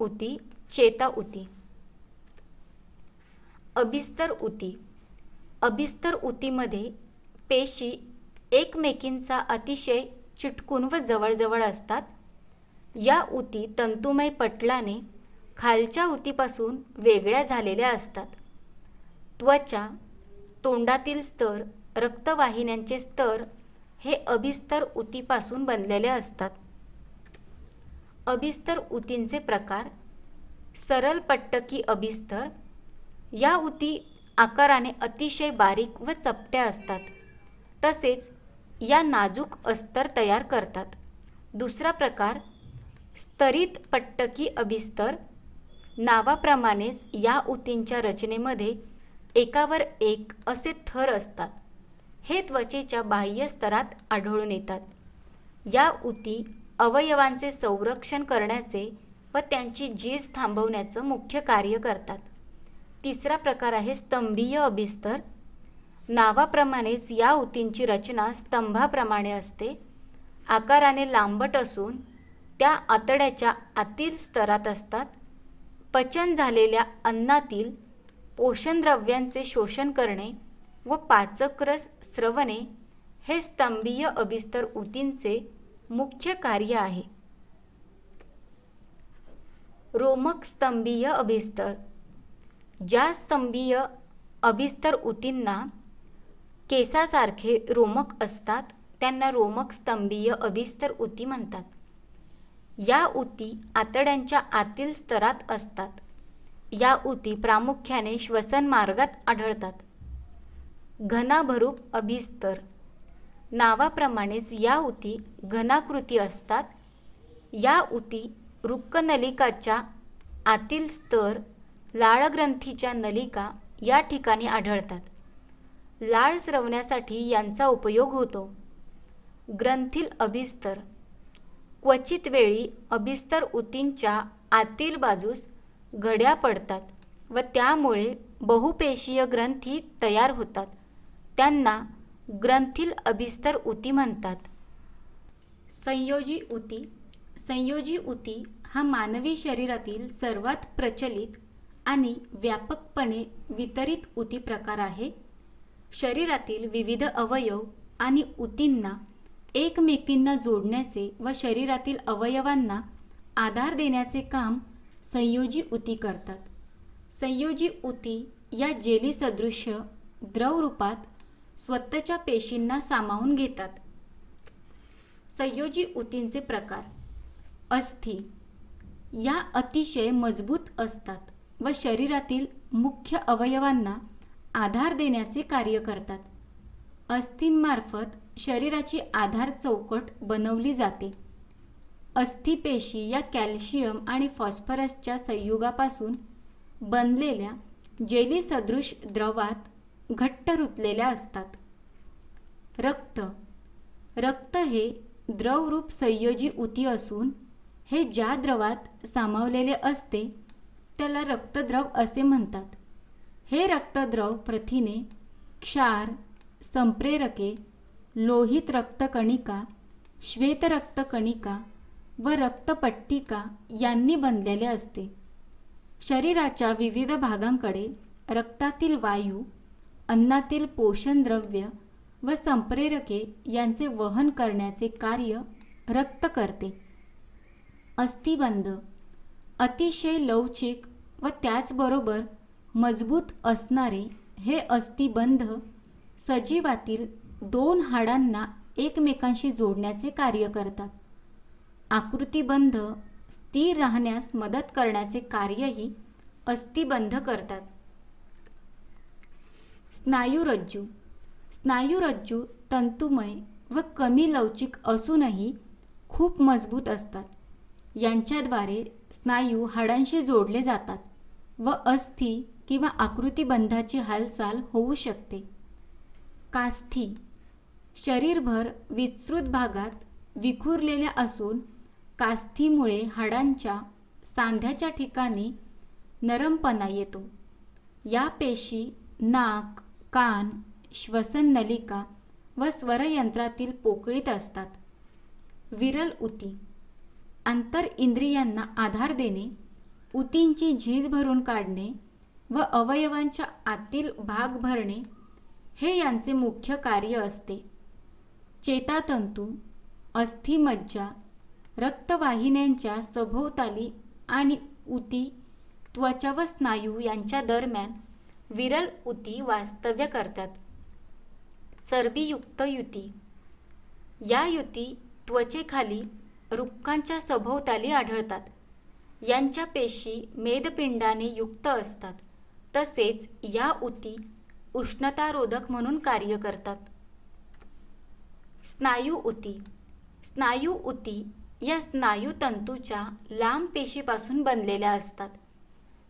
उती चेता उती अभिस्तर उती अभिस्तर उतीमध्ये पेशी एकमेकींचा अतिशय चिटकून व जवळजवळ असतात. या उती तंतुमय पटलाने खालच्या उतीपासून वेगळ्या झालेल्या असतात. त्वचा तोंडातील स्तर रक्तवाहिन्यांचे स्तर हे अभिस्तर उतीपासून बनलेले असतात. अभिस्तर उतींचे प्रकार सरळ पट्टकी अभिस्तर या उती आकाराने अतिशय बारीक व चपट्या असतात. तसेच या नाजूक अस्तर तयार करतात. दुसरा प्रकार स्तरित पट्टकी अभिस्तर नावाप्रमाणेच या ऊतींच्या रचनेमध्ये एकावर एक असे थर असतात. हे त्वचेच्या बाह्य स्तरात आढळून येतात. या ऊती अवयवांचे संरक्षण करण्याचे व त्यांची झीज थांबवण्याचं मुख्य कार्य करतात. तिसरा प्रकार आहे स्तंभीय अभिस्तर. नावाप्रमाणेच या उतींची रचना स्तंभाप्रमाणे असते. आकाराने लांबट असून त्या आतड्याच्या आतील स्तरात असतात. पचन झालेल्या अन्नातील पोषणद्रव्यांचे शोषण करणे व पाचकरस स्रवणे हे स्तंभीय अभिस्तर ऊतींचे मुख्य कार्य आहे. रोमक स्तंभीय अभिस्तर. ज्या स्तंभीय अभिस्तर ऊतींना केसासारखे रोमक असतात त्यांना रोमक स्तंभीय अभिस्तर ऊती म्हणतात. या उती आतड्यांच्या आतील स्तरात असतात. या उती प्रामुख्याने श्वसन मार्गात आढळतात. घनाभरूप अभिस्तर. नावाप्रमाणेच या उती घनाकृती असतात. या उती रुक्कनलिकाच्या आतील स्तर लाळग्रंथीच्या नलिका या ठिकाणी आढळतात. लाळ स्रवण्यासाठी यांचा उपयोग होतो. ग्रंथील अभिस्तर. क्वचित वेळी अभिस्तर उतींच्या आतील बाजूस घड्या पडतात व त्यामुळे बहुपेशीय ग्रंथी तयार होतात. त्यांना ग्रंथील अभिस्तर उती म्हणतात. संयोजी उती. संयोजी उती हा मानवी शरीरातील सर्वात प्रचलित आणि व्यापकपणे वितरित उती प्रकार आहे. शरीरातील विविध अवयव आणि उतींना एकमेकींना जोडण्याचे व शरीरातील अवयवांना आधार देण्याचे काम संयोजी उती करतात. संयोजी उती या जेली सदृश्य द्रवरूपात स्वतःच्या पेशींना सामावून घेतात. संयोजी उतींचे प्रकार अस्थि या अतिशय मजबूत असतात व शरीरातील मुख्य अवयवांना आधार देण्याचे कार्य करतात. अस्थींमार्फत शरीराची आधार चौकट बनवली जाते. अस्थिपेशी या कॅल्शियम आणि फॉस्फरसच्या संयुगापासून बनलेल्या जेली सदृश द्रवात घट्ट रुतलेल्या असतात. रक्त. रक्त हे द्रवरूप संयोजी उती असून हे ज्या द्रवात सामावलेले असते त्याला रक्तद्रव असे म्हणतात. हे रक्तद्रव प्रथिने क्षार संप्रेरके लोहित रक्तकणिका श्वेतरक्तकणिका व रक्तपट्टिका यांनी बनलेले असते. शरीराच्या विविध भागांकडे रक्तातील वायू अन्नातील पोषणद्रव्य व संप्रेरके यांचे वहन करण्याचे कार्य रक्त करते. अस्थिबंध अतिशय लवचिक व त्याचबरोबर मजबूत असणारे हे अस्थिबंध सजीवातील दोन हाडांना एकमेकांशी जोडण्याचे कार्य करतात. आकृतीबंध स्थिर राहण्यास मदत करण्याचे कार्यही अस्थिबंध करतात. स्नायुरज्जू. स्नायुरज्जू तंतुमय व कमी लवचिक असूनही खूप मजबूत असतात. यांच्याद्वारे स्नायू हाडांशी जोडले जातात व अस्थि किंवा आकृतीबंधाची हालचाल होऊ शकते. कास्थी. शरीरभर विस्तृत भागात विखुरलेल्या असून कास्थीमुळे हाडांच्या सांध्याच्या ठिकाणी नरमपणा येतो. या पेशी नाक कान श्वसन नलिका व स्वरयंत्रातील पोकळीत असतात. विरल उती आंतर इंद्रियांना आधार देणे उतींची झीज भरून काढणे व अवयवांच्या आतील भाग भरणे हे यांचे मुख्य कार्य असते. चेतातंतू अस्थिमज्जा रक्तवाहिन्यांच्या सभोवताली आणि उती त्वचा व स्नायू यांच्या दरम्यान विरल उती वास्तव्य करतात. चरबीयुक्त युती. या युती त्वचेखाली रुक्कांच्या सभोवताली आढळतात. यांच्या पेशी मेदपिंडाने युक्त असतात. तसेच या उती उष्णतारोधक म्हणून कार्य करतात. स्नायू उती. स्नायू उती या स्नायू तंतूच्या लांब पेशीपासून बनलेल्या असतात.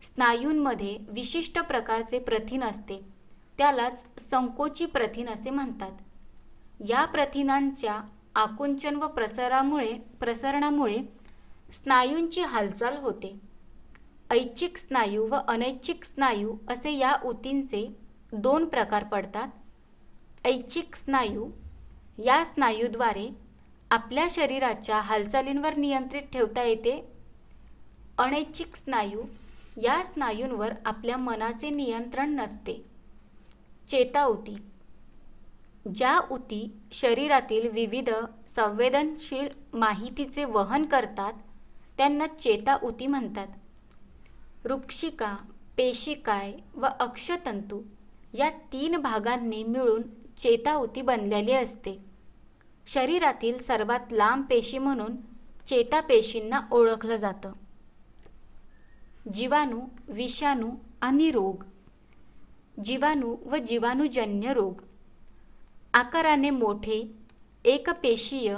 स्नायूंमध्ये विशिष्ट प्रकारचे प्रथिन असते. त्यालाच संकोची प्रथिन असे म्हणतात. या प्रथिनांच्या आकुंचन व प्रसारामुळे प्रसरणामुळे स्नायूंची हालचाल होते. ऐच्छिक स्नायू व अनैच्छिक स्नायू असे या ऊतींचे दोन प्रकार पडतात. ऐच्छिक स्नायू या स्नायूद्वारे आपल्या शरीराच्या हालचालींवर नियंत्रित ठेवता येते. अनैच्छिक स्नायू या स्नायूंवर आपल्या मनाचे नियंत्रण नसते. चेताउती. ज्या उती शरीरातील विविध संवेदनशील माहितीचे वहन करतात त्यांना चेताउती म्हणतात. वृक्षिका पेशिकाय व अक्षतंतू या तीन भागांनी मिळून चेताउती बनलेली असते. शरीरातील सर्वात लांब पेशी म्हणून चेतापेशींना ओळखलं जातं. जीवाणू विषाणू आणि रोग. जीवाणू व जीवाणूजन्य रोग. आकाराने मोठे एकपेशीय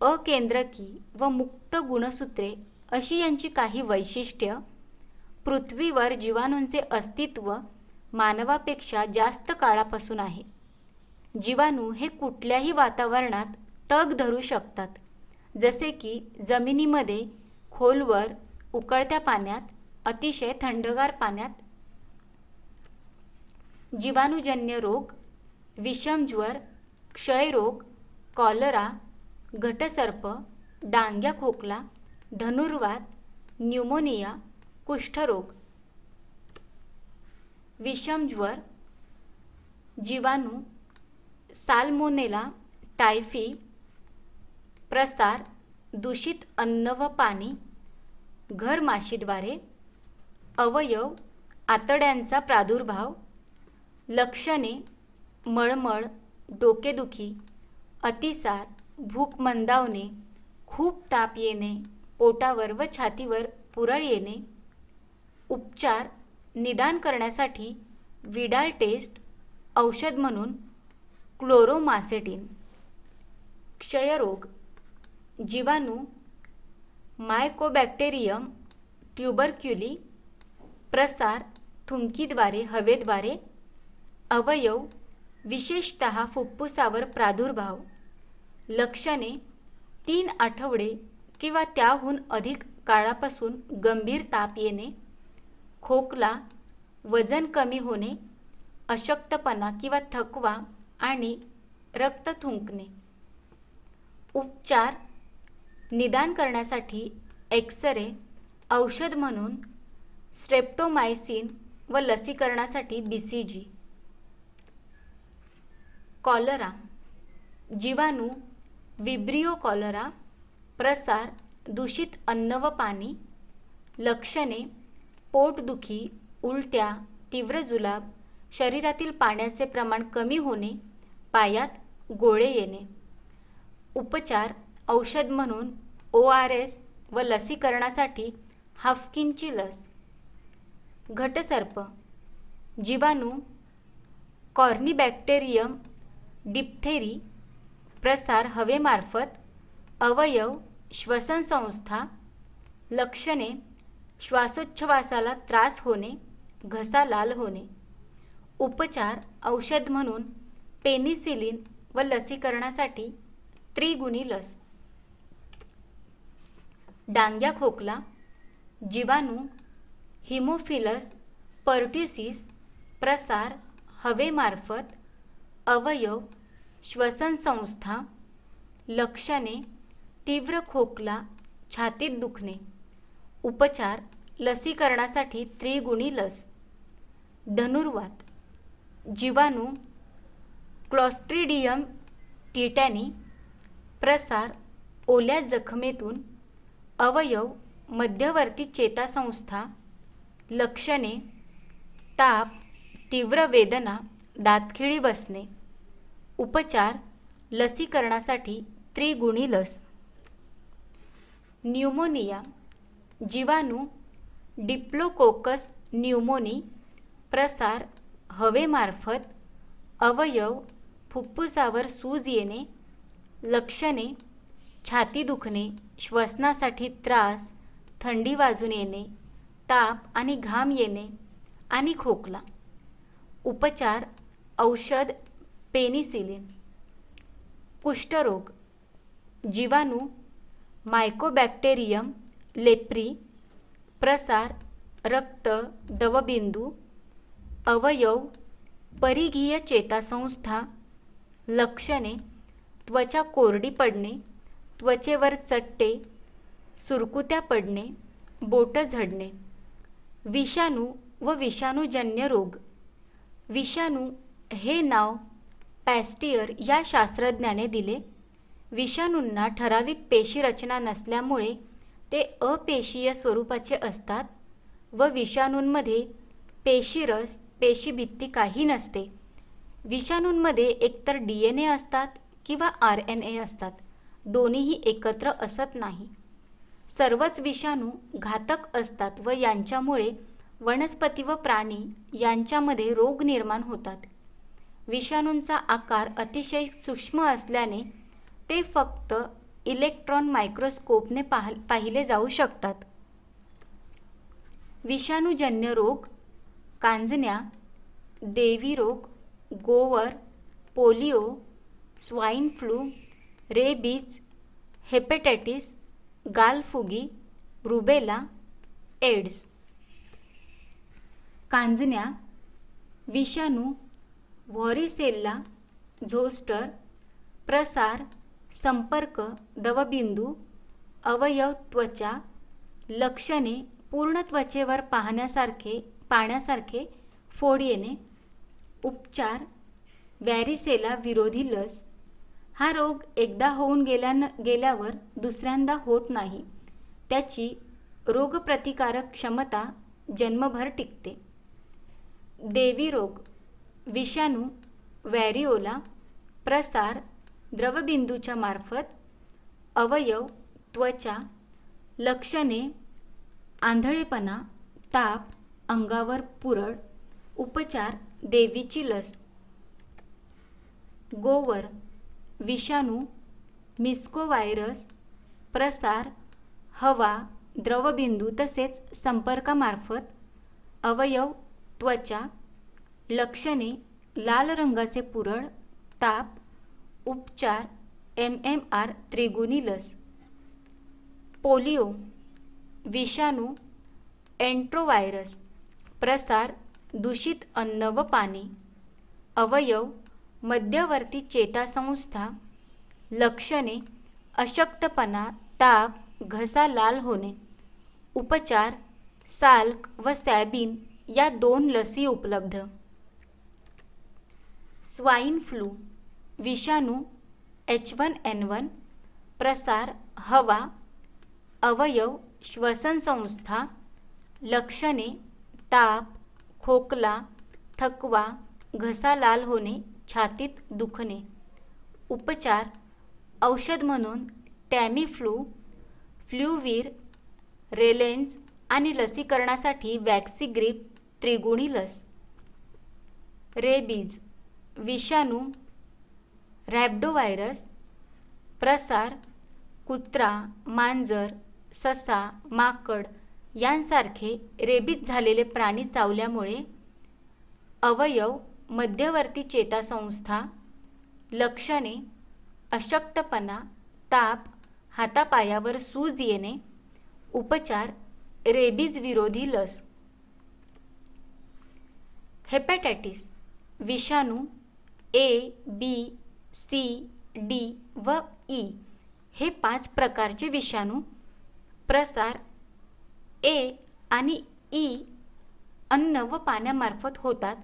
अकेंद्रकी व मुक्त गुणसूत्रे अशी यांची काही वैशिष्ट्य पृथ्वीवर जीवाणूंचे अस्तित्व मानवापेक्षा जास्त काळापासून आहे. जीवाणू हे कुठल्याही वातावरणात तग धरू शकतात. जसे की जमिनीमध्ये खोलवर उकळत्या पाण्यात अतिशय थंडगार पाण्यात जीवाणूजन्य रोग विषमज्वर क्षयरोग कॉलरा घटसर्प डांग्या खोकला धनुर्वात न्यूमोनिया कुष्ठरोग. विषमज्वर जीवाणू साल्मोनेला टायफी प्रसार दूषित अन्न व पाणी घरमाशीद्वारे अवयव आतड्यांचा प्रादुर्भाव लक्षणे मळमळ डोकेदुखी अतिसार भूक मंदावणे खूप ताप येणे पोटावर व छातीवर पुरळ येणे उपचार निदान करण्यासाठी विडाल टेस्ट औषध म्हणून क्लोरोमासेटिन. क्षयरोग जीवाणू मायकोबॅक्टेरियम ट्युबरक्युली प्रसार थुंकीद्वारे हवेद्वारे अवयव विशेषत फुफ्फुसावर प्रादुर्भाव. लक्षणे तीन आठवडे किंवा त्याहून अधिक काळापासून गंभीर ताप येणे खोकला वजन कमी होणे अशक्तपणा किंवा थकवा आणि रक्त थुंकणे. उपचार निदान करण्यासाठी एक्सरे औषध म्हणून स्ट्रेप्टोमायसिन व लसीकरणासाठी बी सी जी कॉलरा जीवाणू विब्रिओ कॉलरा प्रसार दूषित अन्न व पाणी लक्षणे पोटदुखी उलट्या तीव्र जुलाब शरीरातील पाण्याचे प्रमाण कमी होणे पायात गोळे येणे. उपचार औषध म्हणून ओ आर एस व लसीकरणासाठी हाफकिनची लस. घटसर्प. जीवाणू कॉर्निबॅक्टेरियम डिप्थेरी प्रसार हवेमार्फत अवयव श्वसनसंस्था लक्षणे श्वासोच्छवासाला त्रास होणे घसा लाल होणे. उपचार औषध म्हणून पेनिसिलिन व लसीकरणासाठी त्रिगुणी लस. डांग्या खोकला जीवाणू हिमोफिलस पर्ट्युसिस प्रसार हवेमार्फत अवयव श्वसनसंस्था लक्षणे तीव्र खोकला छातीत दुखणे उपचार लसीकरणासाठी त्रिगुणी लस. धनुर्वात जीवाणू क्लॉस्ट्रिडियम टिटॅनी प्रसार ओल्या जखमेतून अवयव मध्यवर्ती चेतासंस्था लक्षणे ताप तीव्र वेदना दातखिळी बसणे. उपचार लसीकरणासाठी त्रिगुणी लस. न्यूमोनिया जीवाणू डिप्लोकोकस न्यूमोनी प्रसार हवेमार्फत अवयव फुफ्फुसावर सूज येणे लक्षणे छाती दुखणे श्वसनासाठी त्रास थंडी वाजून येणे ताप आणि घाम येणे आणि खोकला. उपचार औषध पेनिसिलिन. कुष्ठरोग जीवाणू मायकोबॅक्टेरियम लेप्री प्रसार रक्त दवबिंदू अवयव परिघीय चेतासंस्था लक्षणे त्वचा कोरडी पडणे त्वचेवर चट्टे सुरकुत्या पडणे बोटं झडणे विषाणू व विषाणूजन्य रोग. विषाणू हे नाव पॅस्टियर या शास्त्रज्ञाने दिले. विषाणूंना ठराविक पेशी रचना नसल्यामुळे ते अपेशीय स्वरूपाचे असतात व विषाणूंमध्ये पेशीरस पेशीभित्ती काही नसते. विषाणूंमध्ये एकतर डी एन ए असतात किंवा आर एन ए असतात. दोन्हीही एकत्र असत नाही. सर्वच विषाणू घातक असतात व यांच्यामुळे वनस्पती व प्राणी यांच्यामध्ये रोग निर्माण होतात. विषाणूंचा आकार अतिशय सूक्ष्म असल्याने ते फक्त इलेक्ट्रॉन मायक्रोस्कोपने पाह पाहिले जाऊ शकतात. विषाणूजन्य रोग कांजण्या देवी रोग गोवर polio swine flu rabies hepatitis गालफुगी rubella AIDS. कांजण्या विषाणू व्हॉरिसेल्ला झोस्टर प्रसार संपर्क दवबिंदू अवयव त्वचा लक्षणे पूर्ण त्वचेवर पाहण्यासारखे पाण्यासारखे फोड येणे. उपचार वॅरिसेला विरोधी लस. हा रोग एकदा होऊन गेल्यान गेल्यावर दुसऱ्यांदा होत नाही. त्याची रोगप्रतिकारक क्षमता जन्मभर टिकते. देवी रोग विषाणू वॅरिओला प्रसार द्रवबिंदूच्या मार्फत अवयव त्वचा लक्षणे आंधळेपणा ताप अंगावर पुरळ उपचार देवीची लस. गोवर विषाणू मिस्कोवायरस प्रसार हवा द्रवबिंदू तसेच संपर्कामार्फत अवयव त्वचा लक्षणे लाल रंगाचे पुरळ ताप उपचार एम एम आर त्रिगुणी लस. पोलिओ विषाणू एन्ट्रोव्हायरस प्रसार दूषित अन्न व पाणी अवयव मध्यवर्ती चेतासंस्था लक्षणे अशक्तपणा ताप घसा लाल होणे उपचार साल्क व सॅबिन या दोन लसी उपलब्ध. स्वाईन फ्लू विषाणू एच वन एन वन प्रसार हवा अवयव श्वसनसंस्था लक्षणे ताप खोकला थकवा घसा लाल होणे छातीत दुखणे. उपचार औषध म्हणून टॅमीफ्लू फ्ल्यूवीर रेलेन्स आणि लसीकरणासाठी वॅक्सिग्रीप त्रिगुणी लस. रेबीज विषाणू रॅब्डोव्हायरस प्रसार कुत्रा मांजर ससा माकड यांसारखे रेबीज झालेले प्राणी चावल्यामुळे अवयव मध्यवर्ती चेतासंस्था लक्षणे अशक्तपणा ताप हातापायावर सूज येणे उपचार रेबीज विरोधी लस. हेपॅटायटिस विषाणू ए बी सी डी व ई हे पाच प्रकारचे विषाणू प्रसार ए आणि ई अन्न व पाण्यामार्फत होतात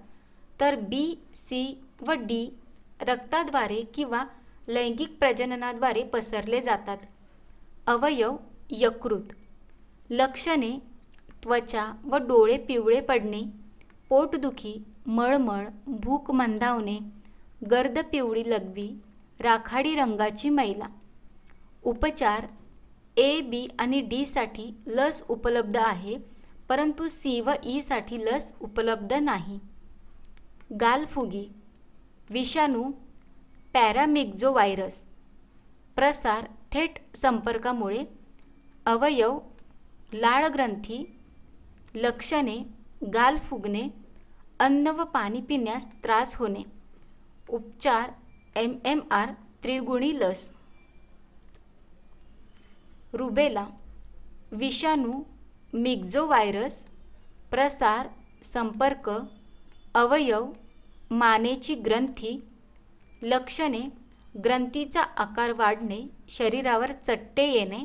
तर बी सी व डी रक्ताद्वारे किंवा लैंगिक प्रजननाद्वारे पसरले जातात. अवयव यकृत. लक्षणे त्वचा व डोळे पिवळे पडणे पोटदुखी मळमळ भूक मंदावणे गर्द पिवळी लघवी राखाडी रंगाची मैला. उपचार ए बी आणि डीसाठी लस उपलब्ध आहे परंतु सी व e ईसाठी लस उपलब्ध नाही. गालफुगी विषाणू पॅरामिक्झो व्हायरस प्रसार थेट संपर्कामुळे अवयव लाळग्रंथी लक्षणे गाल फुगणे अन्न व पाणी पिण्यास त्रास होणे. उपचार एम एम आर त्रिगुणी लस. रुबेला विषाणू मिक्झो प्रसार संपर्क अवयव मानेची ग्रंथी लक्षणे ग्रंथीचा आकार वाढणे शरीरावर चट्टे येणे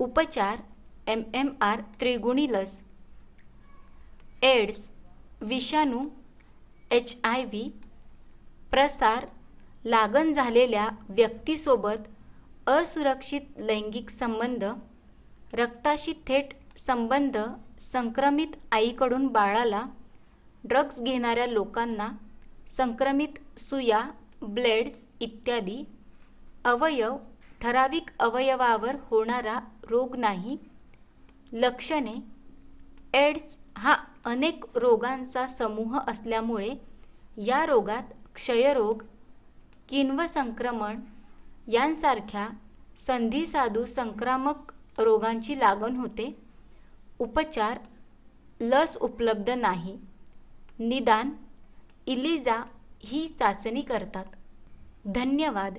उपचार एम एम आर त्रिगुणी लस एड्स विषाणू एच आय व्ही प्रसार लागण झालेल्या व्यक्तीसोबत असुरक्षित लैंगिक संबंध रक्ताशी थेट संबंध संक्रमित आईकडून बाळाला ड्रग्ज घेणाऱ्या लोकांना संक्रमित सुया ब्लेड्स इत्यादी अवयव ठराविक अवयवावर होणारा रोग नाही. लक्षणे एड्स हा अनेक रोगांचा समूह असल्यामुळे या रोगात क्षयरोग किन्व संक्रमण यांसारख्या संधिसाधू संक्रामक रोगांची लागण होते. उपचार लस उपलब्ध नाही. निदान इलिजा ही चाचणी करतात. धन्यवाद.